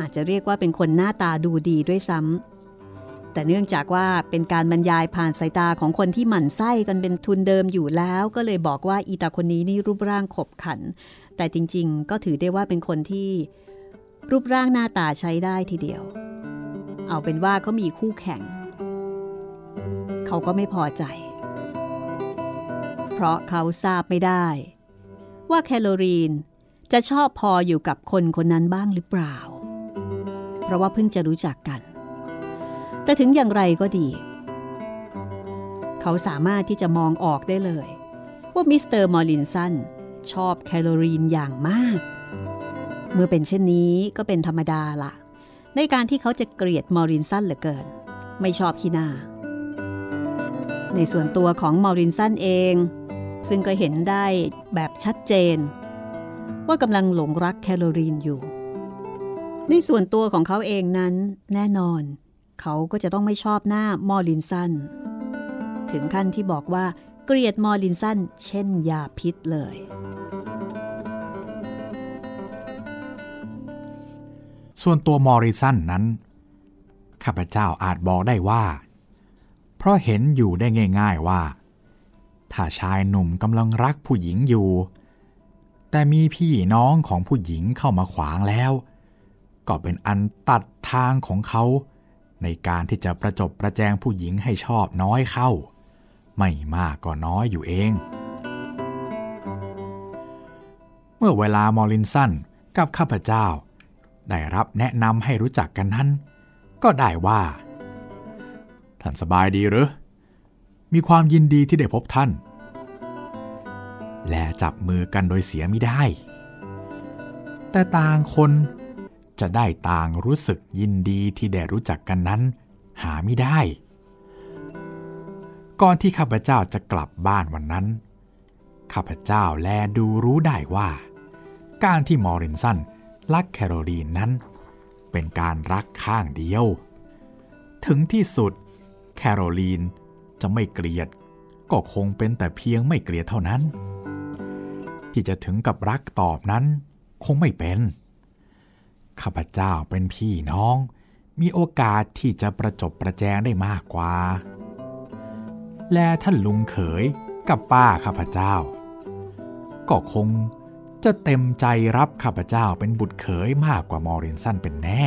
S2: อาจจะเรียกว่าเป็นคนหน้าตาดูดีด้วยซ้ำแต่เนื่องจากว่าเป็นการบรรยายผ่านสายตาของคนที่หมั่นไส้กันเป็นทุนเดิมอยู่แล้ว ก็เลยบอกว่าอีตาคนนี้นี่รูปร่างขบขัน แต่จริงๆ ก็ถือได้ว่าเป็นคนที่รูปร่างหน้าตาใช้ได้ทีเดียว เอาเป็นว่าเขามีคู่แข่ง เขาก็ไม่พอใจ เพราะเขาทราบไม่ได้ ว่าแคลอรีนจะชอบพออยู่กับคนคนนั้นบ้างหรือเปล่า ราะว่าเพิ่งจะรู้จักกัน แต่ถึงอย่างไรก็ดี เขาสามารถที่จะมองออกได้เลย ว่ามิสเตอร์มอรินสันชอบแคโรลีนอย่างมาก เมื่อเป็นเช่นนี้ก็เป็นธรรมดาละในการที่เขาจะเกลียดมอรินสันเหลือเกิน ไม่ชอบขี้หน้า ในส่วนตัวของมอรินสันเอง ซึ่งก็เห็นได้แบบชัดเจน ว่ากำลังหลงรักแคโรลีนอยู่ ในส่วนตัวของเขาเองนั้น แน่นอน เขาก็จะต้องไม่ชอบหน้ามอรินสันถึงขั้นที่บอกว่าเกลียดมอรินสันเช่นยาพิษเลย
S1: ส่วนตัวมอริสันนั้น ข้าพเจ้าอาจบอกได้ว่า เพราะเห็นอยู่ได้ง่าย ๆว่า ถ้าชายหนุ่มกำลังรักผู้หญิงอยู่ แต่มีพี่น้องของผู้หญิงเข้ามาขวางแล้ว ก็เป็นอันตัดทางของเขา ในการที่จะประจบประแจงผู้หญิงให้ชอบน้อยเข้า ไม่มากก็น้อยอยู่เอง เมื่อเวลามอรินสันกับข้าพเจ้า ได้รับแนะนำให้รู้จักกันนั้น ก็ได้ว่า ท่านสบายดีหรือ มีความยินดีที่ได้พบท่าน และจับมือกันโดยเสียไม่ได้ แต่ต่างคน จะได้ต่างรู้สึกยินดีที่ได้รู้จักกันนั้น หาไม่ได้ ก่อนที่ข้าพเจ้าจะกลับบ้านวันนั้น ข้าพเจ้าแลดูรู้ได้ว่า การที่มอรินสันรักแคโรลีนนั้น เป็นการรักข้างเดียว ถึงที่สุดแคโรลีนจะไม่เกลียด ก็คงเป็นแต่เพียงไม่เกลียดเท่านั้น ที่จะถึงกับรักตอบนั้นคงไม่เป็น ข้าพเจ้าเป็นพี่น้อง มีโอกาสที่จะประจบประแจงได้มากกว่า และท่านลุงเขยกับป้าข้าพเจ้า ก็คงจะเต็มใจรับข้าพเจ้าเป็นบุตรเขยมากกว่ามอรินสันเป็นแน่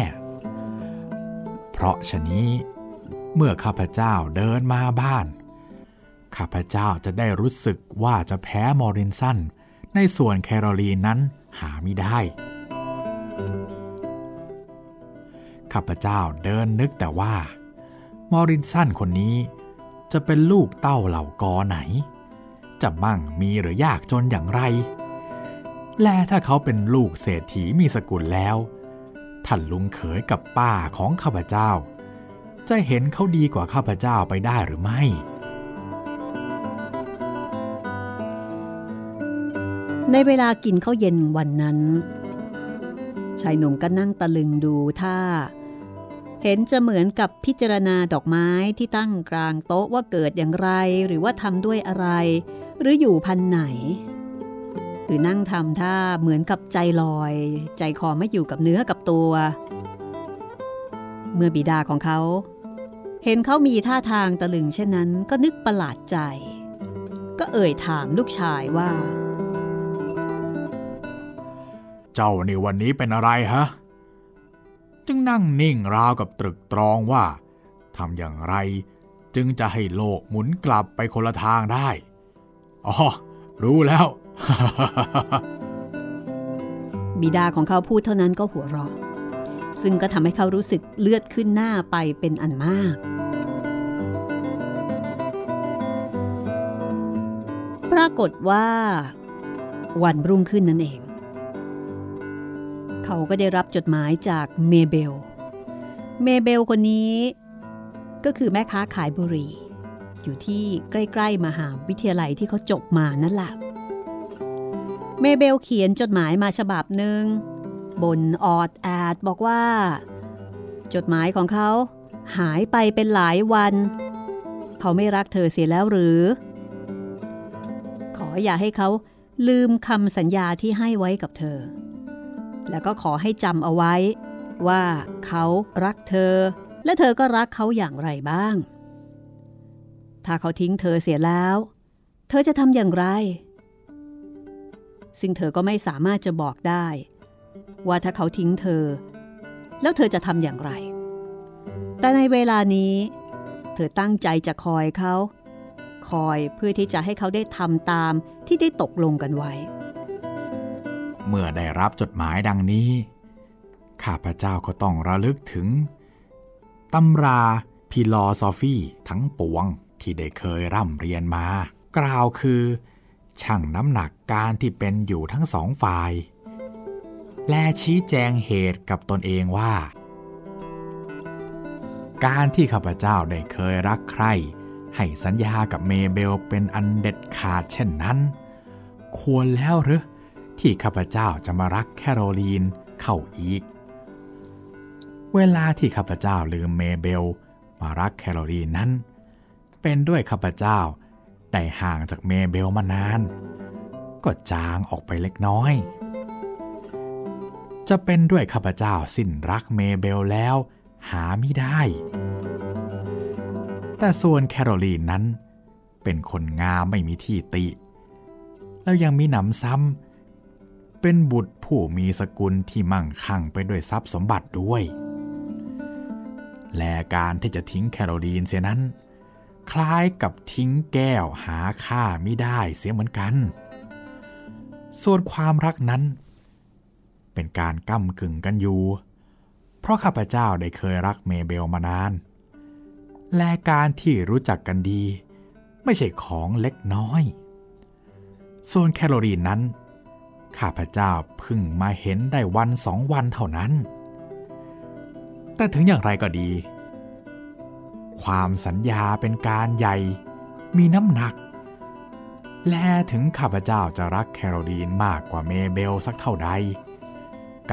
S1: เพราะฉะนี้เมื่อข้าพเจ้าเดินมาบ้าน ข้าพเจ้าจะได้รู้สึกว่าจะแพ้มอรินสันในส่วนแคโรลีนนั้นหาไม่ได้ ข้าพเจ้าเดินนึกแต่ว่า มอรินสันคนนี้ จะเป็นลูกเต้าเหล่ากอไหน จะมั่งมีหรือยากจนอย่างไร และถ้าเขาเป็นลูกเศรษฐีมีสกุลแล้ว ท่านลุงเขยกับป้าของข้าพเจ้า จะเห็นเขาดีกว่าข้าพเจ้าไปได้หรือไม่
S2: ในเวลากินข้าวเย็นวันนั้น ชายหนุ่มก็นั่งตะลึงดูท่า เห็นจะเหมือนกับพิจารณาดอกไม้ที่ตั้งกลางโต๊ะว่าเกิดอย่างไร หรือว่าทำด้วยอะไร หรืออยู่พันไหนคือนั่งทำท่าเหมือนกับใจลอย ใจคอไม่อยู่กับเนื้อกับตัว เมื่อบิดาของเขา เห็นเขามีท่าทางตะลึงเช่นนั้นก็นึกประหลาดใจ ก็เอ่ยถามลูกชายว่า
S1: เจ้าในวันนี้เป็นอะไรฮะ จึงนั่งนิ่งราวกับตรึกตรองว่าทำอย่างไรจึงจะให้โลกหมุนกลับไปคนละทางได้ อ๋อ รู้แล้ว
S2: บิดาของเขาพูดเท่านั้นก็หัวเราะ ซึ่งก็ทำให้เขารู้สึกเลือดขึ้นหน้าไปเป็นอันมาก ปรากฏว่า วันรุ่งขึ้นนั่นเอง เขาก็ได้รับจดหมายจากเมเบล เมเบลคนนี้ ก็คือแม่ค้าขายบุหรี่ อยู่ที่ใกล้ ๆมหาวิทยาลัยที่เขาจบมานั่นแหละเมเบลเขียนจดหมายมาฉบับหนึ่งบนออดแอดบอกว่า จดหมายของเขาหายไปเป็นหลายวัน เขาไม่รักเธอเสียแล้วหรือ ขออย่าให้เขาลืมคำสัญญาที่ให้ไว้กับเธอ แล้วก็ขอให้จำเอาไว้ ว่าเขารักเธอ และเธอก็รักเขาอย่างไรบ้าง ถ้าเขาทิ้งเธอเสียแล้ว เธอจะทำอย่างไร ซึ่งเธอก็ไม่สามารถจะบอกได้ ว่าถ้าเขาทิ้งเธอ แล้วเธอจะทำอย่างไร แต่ในเวลานี้ เธอตั้งใจจะคอยเขา คอยเพื่อที่จะให้เขาได้ทำตามที่ได้ตกลงกันไว้
S1: เมื่อได้รับจดหมายดังนี้ ข้าพเจ้าก็ต้องระลึกถึงตำราพิลอซอฟีทั้งปวงที่ได้เคยร่ำเรียนมา กล่าวคือ ช่างน้ำหนักการที่เป็นอยู่ทั้งสองฝ่าย และชี้แจงเหตุกับตนเองว่า การที่ข้าพเจ้าได้เคยรักใคร ให้สัญญากับเมเบลเป็นอันเด็ดขาดเช่นนั้น ควรแล้วหรือ ที่ข้าพเจ้าจะมารักแคโรลีนเข้าอีก เวลาที่ข้าพเจ้าลืมเมเบลมารักแคโรลีนนั้น เป็นด้วยข้าพเจ้าได้ห่างจากเมเบลมานาน ก็จางออกไปเล็กน้อย จะเป็นด้วยข้าพเจ้าสิ้นรักเมเบลแล้วหาไม่ได้ แต่ส่วนแคโรลีนนั้นเป็นคนงามไม่มีที่ติ แล้วยังมีหนำซ้ำ เป็นบุตรผู้มีสกุลที่มั่งคั่งไปด้วยทรัพย์สมบัติด้วย และการที่จะทิ้งแคโรลีนเสียนั้น คล้ายกับทิ้งแก้วหาค่าไม่ได้เสียเหมือนกัน ส่วนความรักนั้น เป็นการก้ากึ่งกันอยู่ เพราะข้าพเจ้าได้เคยรักเมเบลมานาน และการที่รู้จักกันดี ไม่ใช่ของเล็กน้อย ส่วนแคโรลีนนั้น ข้าพเจ้าเพิ่งมาเห็นได้วันสองวันเท่านั้น แต่ถึงอย่างไรก็ดี ความสัญญาเป็นการใหญ่ มีน้ำหนัก และถึงข้าพเจ้าจะรักแคโรลีนมากกว่าเมเบลสักเท่าใด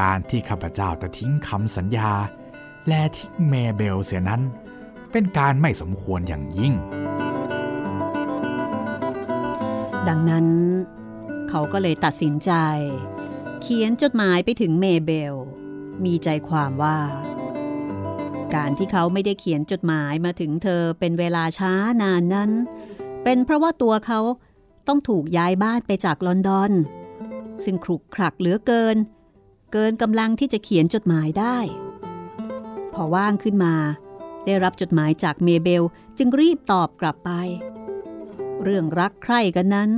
S1: การที่ข้าพเจ้าจะทิ้งคำสัญญา และทิ้งเมเบลเสียนั้น เป็นการไม่สมควรอย่างยิ่ง
S2: ดังนั้น เขาก็เลยตัดสินใจ เขียนจดหมายไปถึงเมเบล มีใจความว่า การที่เขาไม่ได้เขียนจดหมายมาถึงเธอเป็นเวลาช้านานนั้น เป็นเพราะว่าตัวเขาต้องถูกย้ายบ้านไปจากลอนดอน ซึ่งขลุกขลักเหลือเกิน เกินกำลังที่จะเขียนจดหมายได้ พอว่างขึ้นมา ได้รับจดหมายจากเมเบลจึงรีบตอบกลับไป เรื่องรักใคร่กันนั้น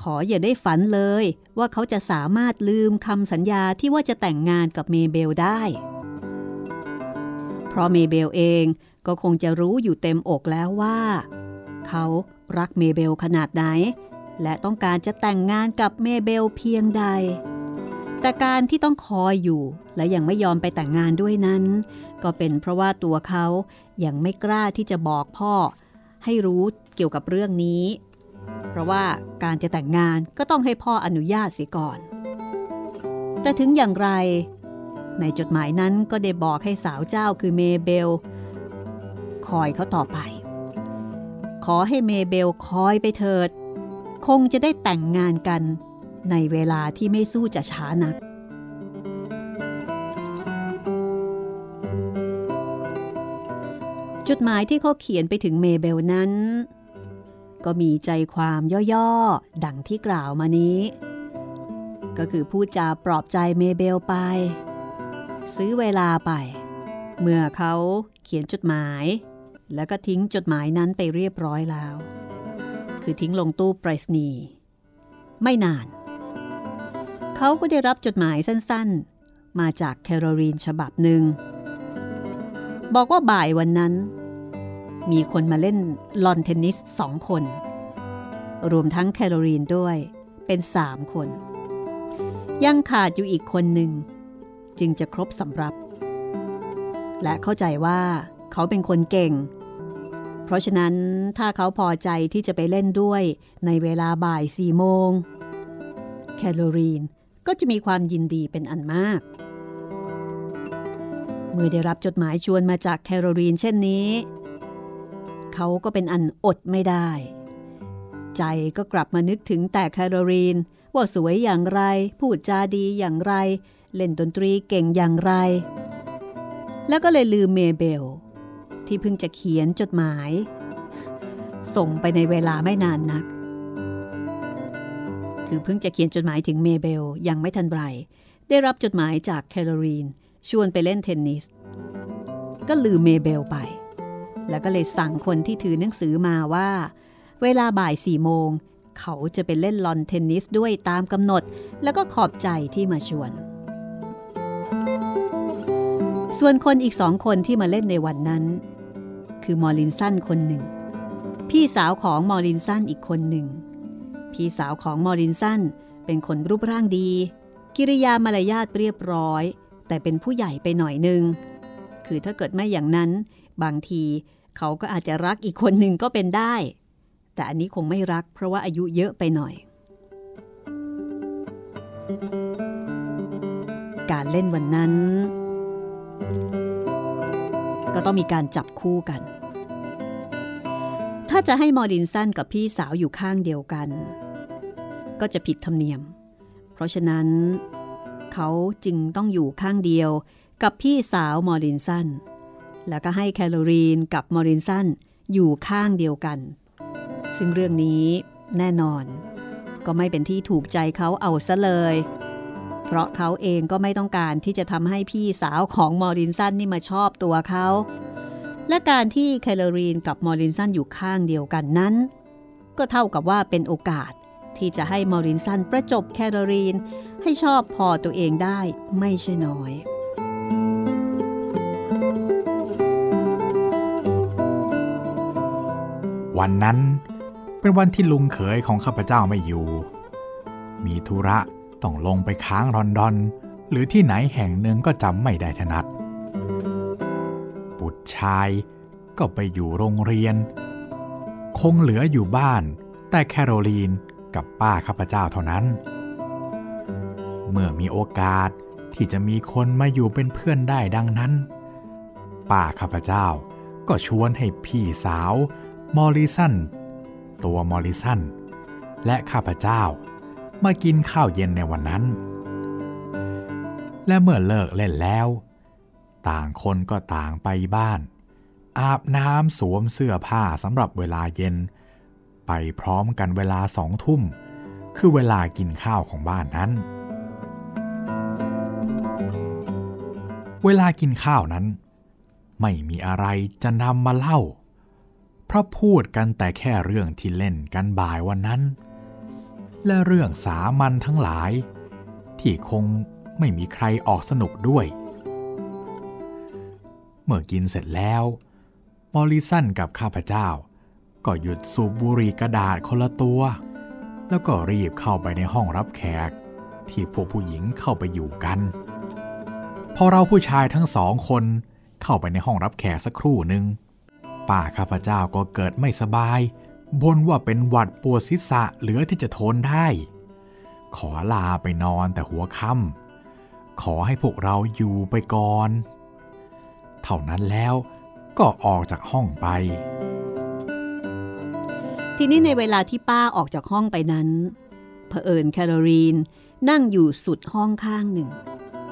S2: ขออย่าได้ฝันเลยว่าเขาจะสามารถลืมคำสัญญาที่ว่าจะแต่งงานกับเมเบลได้ เพราะเมเบลเองก็คงจะรู้อยู่เต็มอกแล้วว่า เขารักเมเบลขนาดไหน และต้องการจะแต่งงานกับเมเบลเพียงใด แต่การที่ต้องคอยอยู่และยังไม่ยอมไปแต่งงานด้วยนั้น ก็เป็นเพราะว่าตัวเขายังไม่กล้าที่จะบอกพ่อ ให้รู้เกี่ยวกับเรื่องนี้ เพราะว่าการจะแต่งงานก็ต้องให้พ่ออนุญาตเสียก่อน แต่ถึงอย่างไร ในจดหมายนั้นก็ได้บอกให้สาวเจ้าคือเมเบล คอยเขาต่อไป ขอให้เมเบลคอยไปเถิด คงจะได้แต่งงานกันในเวลาที่ไม่สู้จะช้านัก จดหมายที่เขาเขียนไปถึงเมเบลนั้น ก็มีใจความย่อๆ ดังที่กล่าวมานี้ ก็คือพูดจาปลอบใจเมเบลไป ซื้อเวลาไป เมื่อเขาเขียนจดหมาย แล้วก็ทิ้งจดหมายนั้นไปเรียบร้อยแล้ว คือทิ้งลงตู้ไปรษณีย์ไม่นาน เขาก็ได้รับจดหมายสั้นๆ มาจากแคโรลีนฉบับหนึ่ง บอกว่าบ่ายวันนั้น มีคนมาเล่นลอนเทนนิสสองคน รวมทั้งแคโรลีนด้วยเป็นสามคน ยังขาดอยู่อีกคนหนึ่ง จึงจะครบสำรับ และเข้าใจว่าเขาเป็นคนเก่ง เพราะฉะนั้นถ้าเขาพอใจที่จะไปเล่นด้วยในเวลาบ่ายสี่โมง แคโรลีนก็จะมีความยินดีเป็นอันมากเมื่อได้รับจดหมายชวนมาจากแคโรลีนเช่นนี้ เขาก็เป็นอันอดไม่ได้ ใจก็กลับมานึกถึงแต่แคโรลีน ว่าสวยอย่างไร พูดจาดีอย่างไร เล่นดนตรีเก่งอย่างไร แล้วก็เลยลืมเมเบล ที่เพิ่งจะเขียนจดหมาย ส่งไปในเวลาไม่นานนัก คือเพิ่งจะเขียนจดหมายถึงเมเบลยังไม่ทันไร ได้รับจดหมายจากแคโรลีนชวนไปเล่นเทนนิสก็ลืมเมเบลไป แล้วก็เลยสั่งคนที่ถือหนังสือมาว่า เวลาบ่ายสี่โมง เขาจะไปเล่นลอนเทนนิสด้วยตามกำหนด แล้วก็ขอบใจที่มาชวน ส่วนคนอีกสองคนที่มาเล่นในวันนั้น คือมอรินสันคนหนึ่ง พี่สาวของมอรินสันอีกคนหนึ่ง พี่สาวของมอรินสันเป็นคนรูปร่างดี กิริยามารยาทเรียบร้อย แต่เป็นผู้ใหญ่ไปหน่อยหนึ่งคือถ้าเกิดไม่อย่างนั้น บางทีเขาก็อาจจะรักอีกคนหนึ่งก็เป็นได้ แต่อันนี้คงไม่รักเพราะว่าอายุเยอะไปหน่อย การเล่นวันนั้น ก็ต้องมีการจับคู่กัน ถ้าจะให้มอรินสันกับพี่สาวอยู่ข้างเดียวกัน ก็จะผิดธรรมเนียม เพราะฉะนั้น เขาจึงต้องอยู่ข้างเดียวกับพี่สาวมอรินสัน แล้วก็ให้แคโรลีนกับมอรินสันอยู่ข้างเดียวกัน ซึ่งเรื่องนี้แน่นอน ก็ไม่เป็นที่ถูกใจเขาเอาซะเลย เพราะเขาเองก็ไม่ต้องการที่จะทำให้พี่สาวของมอรินสันนี่มาชอบตัวเขา และการที่แคโรลีนกับมอรินสันอยู่ข้างเดียวกันนั้น ก็เท่ากับว่าเป็นโอกาสที่จะให้มอรินสันประจบแคโรลีนให้ชอบพอตัวเองได้ไม่ใช่น้อย
S1: วันนั้นเป็นวันที่ลุงเขยของข้าพเจ้าไม่อยู่ มีธุระต้องลงไปค้างรอนดอน หรือที่ไหนแห่งหนึ่งก็จำไม่ได้ถนัด บุตรชายก็ไปอยู่โรงเรียน คงเหลืออยู่บ้าน แต่แคโรลีนกับป้าข้าพเจ้าเท่านั้น เมื่อมีโอกาสที่จะมีคนมาอยู่เป็นเพื่อนได้ดังนั้น ป้าข้าพเจ้าก็ชวนให้พี่สาว มอริสัน ตัวมอริสัน และข้าพเจ้า มากินข้าวเย็นในวันนั้น และเมื่อเลิกเล่นแล้ว ต่างคนก็ต่างไปบ้าน อาบน้ำสวมเสื้อผ้าสำหรับเวลาเย็น ไปพร้อมกันเวลาสองทุ่ม คือเวลากินข้าวของบ้านนั้น เวลากินข้าวนั้น ไม่มีอะไรจะนำมาเล่า เพราะพูดกันแต่แค่เรื่องที่เล่นกันบ่ายวันนั้น และเรื่องสามัญทั้งหลาย ที่คงไม่มีใครออกสนุกด้วย เมื่อกินเสร็จแล้ว มอริสันกับข้าพเจ้า ก็หยุดสูบบุหรี่กระดาษคนละตัว แล้วก็รีบเข้าไปในห้องรับแขก ที่พวกผู้หญิงเข้าไปอยู่กันพอเราผู้ชายทั้งสองคนเข้าไปในห้องรับแขกสักครู่หนึ่ง ป้าข้าพเจ้าก็เกิดไม่สบายบนว่าเป็นหวัดปวดศีรษะเหลือที่จะทนได้ ขอลาไปนอนแต่หัวค่ำขอให้พวกเราอยู่ไปก่อน เท่านั้นแล้วก็ออกจากห้องไป
S2: ทีนี้ในเวลาที่ป้าออกจากห้องไปนั้น เผอิญแคโรลีนนั่งอยู่สุดห้องข้างหนึ่ง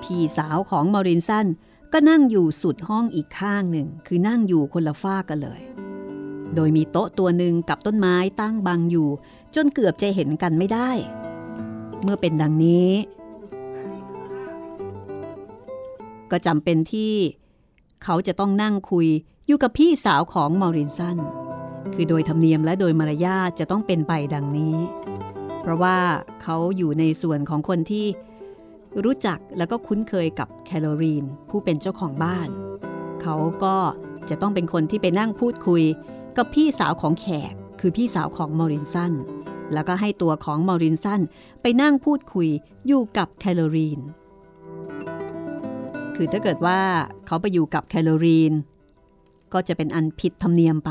S2: พี่สาวของมอรินสัน ก็นั่งอยู่สุดห้องอีกข้างหนึ่ง คือนั่งอยู่คนละฝ้ากันเลย โดยมีโต๊ะตัวหนึ่งกับต้นไม้ตั้งบังอยู่ จนเกือบจะเห็นกันไม่ได้ เมื่อเป็นดังนี้ ก็จำเป็นที่เขาจะต้องนั่งคุยอยู่กับพี่สาวของมอรินสัน คือโดยธรรมเนียมและโดยมารยาทจะต้องเป็นไปดังนี้ เพราะว่าเขาอยู่ในส่วนของคนที่ รู้จักแล้วก็คุ้นเคยกับแคลอรีน ผู้เป็นเจ้าของบ้าน เขาก็จะต้องเป็นคนที่ไปนั่งพูดคุย กับพี่สาวของแขก คือพี่สาวของมอรินสันแล้วก็ให้ตัวของมอรินสันไปนั่งพูดคุยอยู่กับแคลอรีน คือถ้าเกิดว่าเขาไปอยู่กับแคลอรีน ก็จะเป็นอันผิดธรรมเนียมไป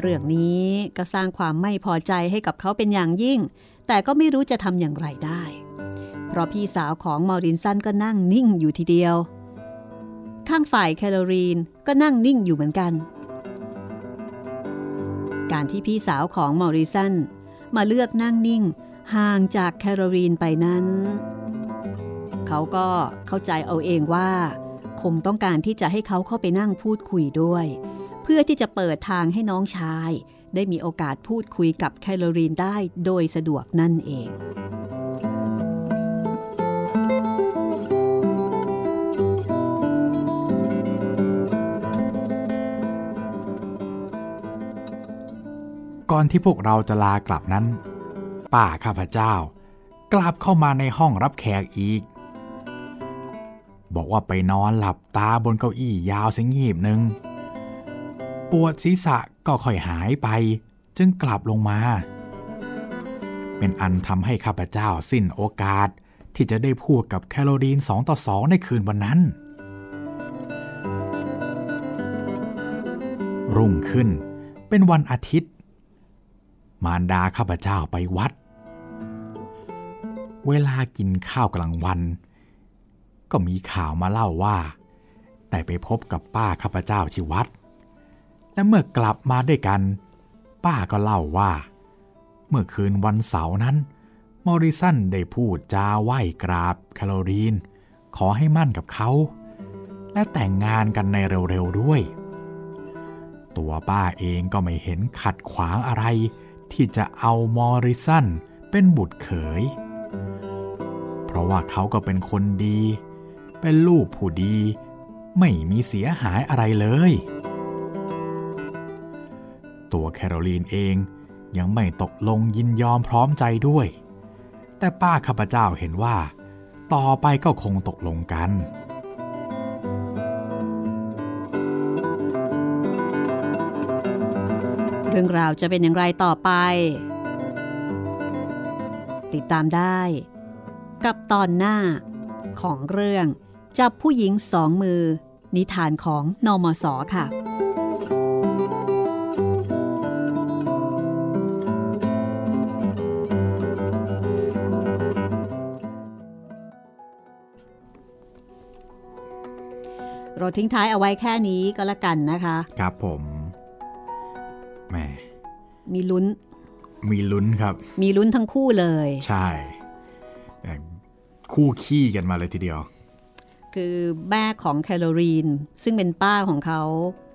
S2: เรื่องนี้ก็สร้างความไม่พอใจให้กับเขาเป็นอย่างยิ่ง แต่ก็ไม่รู้จะทำอย่างไรได้ เพราะพี่สาวของมอรินสันก็นั่งนิ่งอยู่ทีเดียว ข้างฝ่ายแคลอรีนก็นั่งนิ่งอยู่เหมือนกัน การที่พี่สาวของมอริสันมาเลือกนั่งนิ่งห่างจากแคลอรีนไปนั้น เขาก็เข้าใจเอาเองว่า คงต้องการที่จะให้เขาเข้าไปนั่งพูดคุยด้วย เพื่อที่จะเปิดทางให้น้องชาย ได้มีโอกาสพูดคุยกับแคลอรีนได้โดยสะดวกนั่นเอง
S1: ก่อนที่พวกเราจะลากลับนั้น ป้าข้าพเจ้ากลับเข้ามาในห้องรับแขกอีก บอกว่าไปนอนหลับตาบนเก้าอี้ยาวเสียงีบหนึ่งปวดศีรษะก็ค่อยหายไป จึงกลับลงมา เป็นอันทำให้ข้าพเจ้าสิ้นโอกาสที่จะได้พูดกับแคโรลีนสองต่อสองในคืนวันนั้น รุ่งขึ้นเป็นวันอาทิตย์ มารดาข้าพเจ้าไปวัด เวลากินข้าวกลางวัน ก็มีข่าวมาเล่าว่า ได้ไปพบกับป้าข้าพเจ้าที่วัด และเมื่อกลับมาด้วยกัน ป้าก็เล่าว่า เมื่อคืนวันเสาร์นั้น มอริสันได้พูดจาไหว้กราบแคโรลีน ขอให้มั่นกับเขา และแต่งงานกันในเร็วๆด้วย ตัวป้าเองก็ไม่เห็นขัดขวางอะไร ที่จะเอามอริสันเป็นบุตรเขย เพราะว่าเขาก็เป็นคนดี เป็นลูกผู้ดี ไม่มีเสียหายอะไรเลย ตัวแคโรลีนเองยังไม่ตกลงยินยอมพร้อมใจด้วย แต่ป้าข้าพเจ้าเห็นว่า ต่อไปก็คงตกลงกัน
S2: เรื่องราวจะเป็นอย่างไรต่อไป ติดตามได้ กับตอนหน้าของเรื่อง จับผู้หญิงสองมือ นิทานของนอมศค่ะเราทิ้งท้ายเอาไว้แค่นี้ก็แล้วกันนะคะ
S1: ครับผม แหม
S2: มีลุ้น
S1: มีลุ้นครับ
S2: มีลุ้นทั้งคู่เลย
S1: ใช่แต่คู่ขี้กันมาเลยทีเดียว
S2: คือแม่ของแคลอรีนซึ่งเป็นป้าของเขา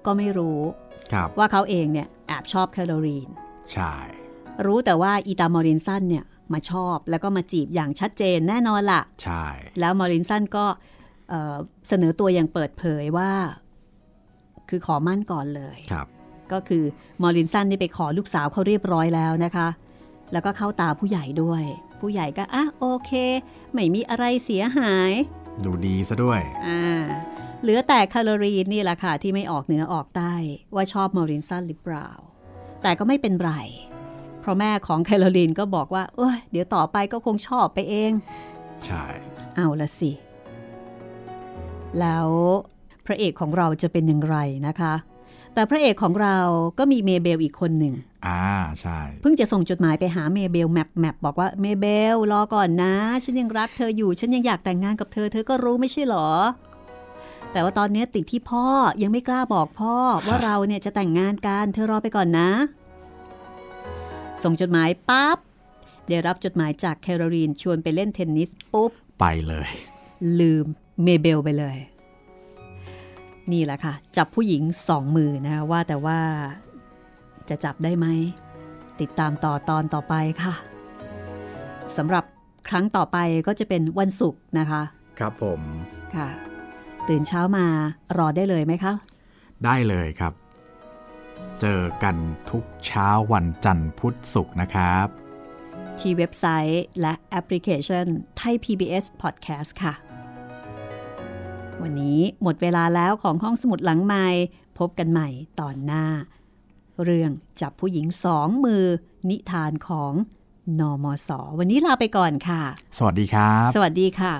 S2: ก็ไม่รู้
S1: ครับ
S2: ว่าเขาเองเนี่ยแอบชอบแคลอรีน
S1: ใช่
S2: รู้แต่ว่าอีตามอรินสันเนี่ยมาชอบแล้วก็มาจีบอย่างชัดเจนแน่นอนละ
S1: ใช่
S2: แล้วมอรินสันก็เอ่อเสนอตัวอย่างเปิดเผยว่า คือขอหมั้นก่อนเลย
S1: ครับ
S2: ก็คือมอรินสันนี่ไปขอลูกสาวเขาเรียบร้อยแล้วนะคะ แล้วก็เข้าตาผู้ใหญ่ด้วย ผู้ใหญ่ก็อะโอเค ไม่มีอะไรเสียหาย
S1: ดูดีซะด้วย
S2: อ่า เหลือแต่แคโรลีนนี่แหละค่ะ ที่ไม่ออกเหนือออกใต้ ว่าชอบมอรินสันหรือเปล่า แต่ก็ไม่เป็นไร เพราะแม่ของแคโรลีนก็บอกว่า เอ้ยเดี๋ยวต่อไปก็คงชอบไปเอง
S1: ใช่
S2: เอาละสิ แล้วพระเอกของเราจะเป็นอย่างไรนะคะ แต่พระเอกของเราก็มีเมเบลอีกคนหนึ่ง
S1: อ่าใช่
S2: เพิ่งจะส่งจดหมายไปหาเมเบลแมปแมปบอกว่าเมเบลรอก่อนนะ ฉันยังรักเธออยู่ ฉันยังอยากแต่งงานกับเธอ เธอก็รู้ไม่ใช่หรอ แต่ว่าตอนนี้ติดที่พ่อยังไม่กล้าบอกพ่อว่าเราเนี่ยจะแต่งงานกัน เธอรอไปก่อนนะ ส่งจดหมายปั๊บได้รับจดหมายจากแคโรลีนชวนไปเล่นเทนนิสปุ๊บ
S1: ไปเลย
S2: ลืมเมเบลไปเลย นี่แหละค่ะ จับผู้หญิงสองมือนะคะว่าแต่ว่าจะจับได้ไหม ติดตามต่อตอนต่อไปค่ะสำหรับครั้งต่อไปก็จะเป็นวันศุกร์นะคะ
S1: ครับผม
S2: ค่ะ ตื่นเช้ามารอได้เลยไหมคะ
S1: ได้เลยครับ เจอกันทุกเช้าวันจันทร์พุธศุกร์นะครับ
S2: ที่เว็บไซต์และแอปพลิเคชันไทย PBS Podcast ค่ะ วันนี้หมดเวลาแล้วของห้องสมุดหลังไม้พบกันใหม่ตอนหน้า เรื่องจับผู้หญิงสองมือ นิทานของนอมศวันนี้ลาไปก่อนค่ะ
S1: สวัสดีครับ
S2: สวัสดีค่ะ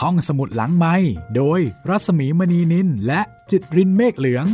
S1: ห้องสมุดหลังไม้โดยรัสมีมณีนินและจิตรินเมฆเหลือง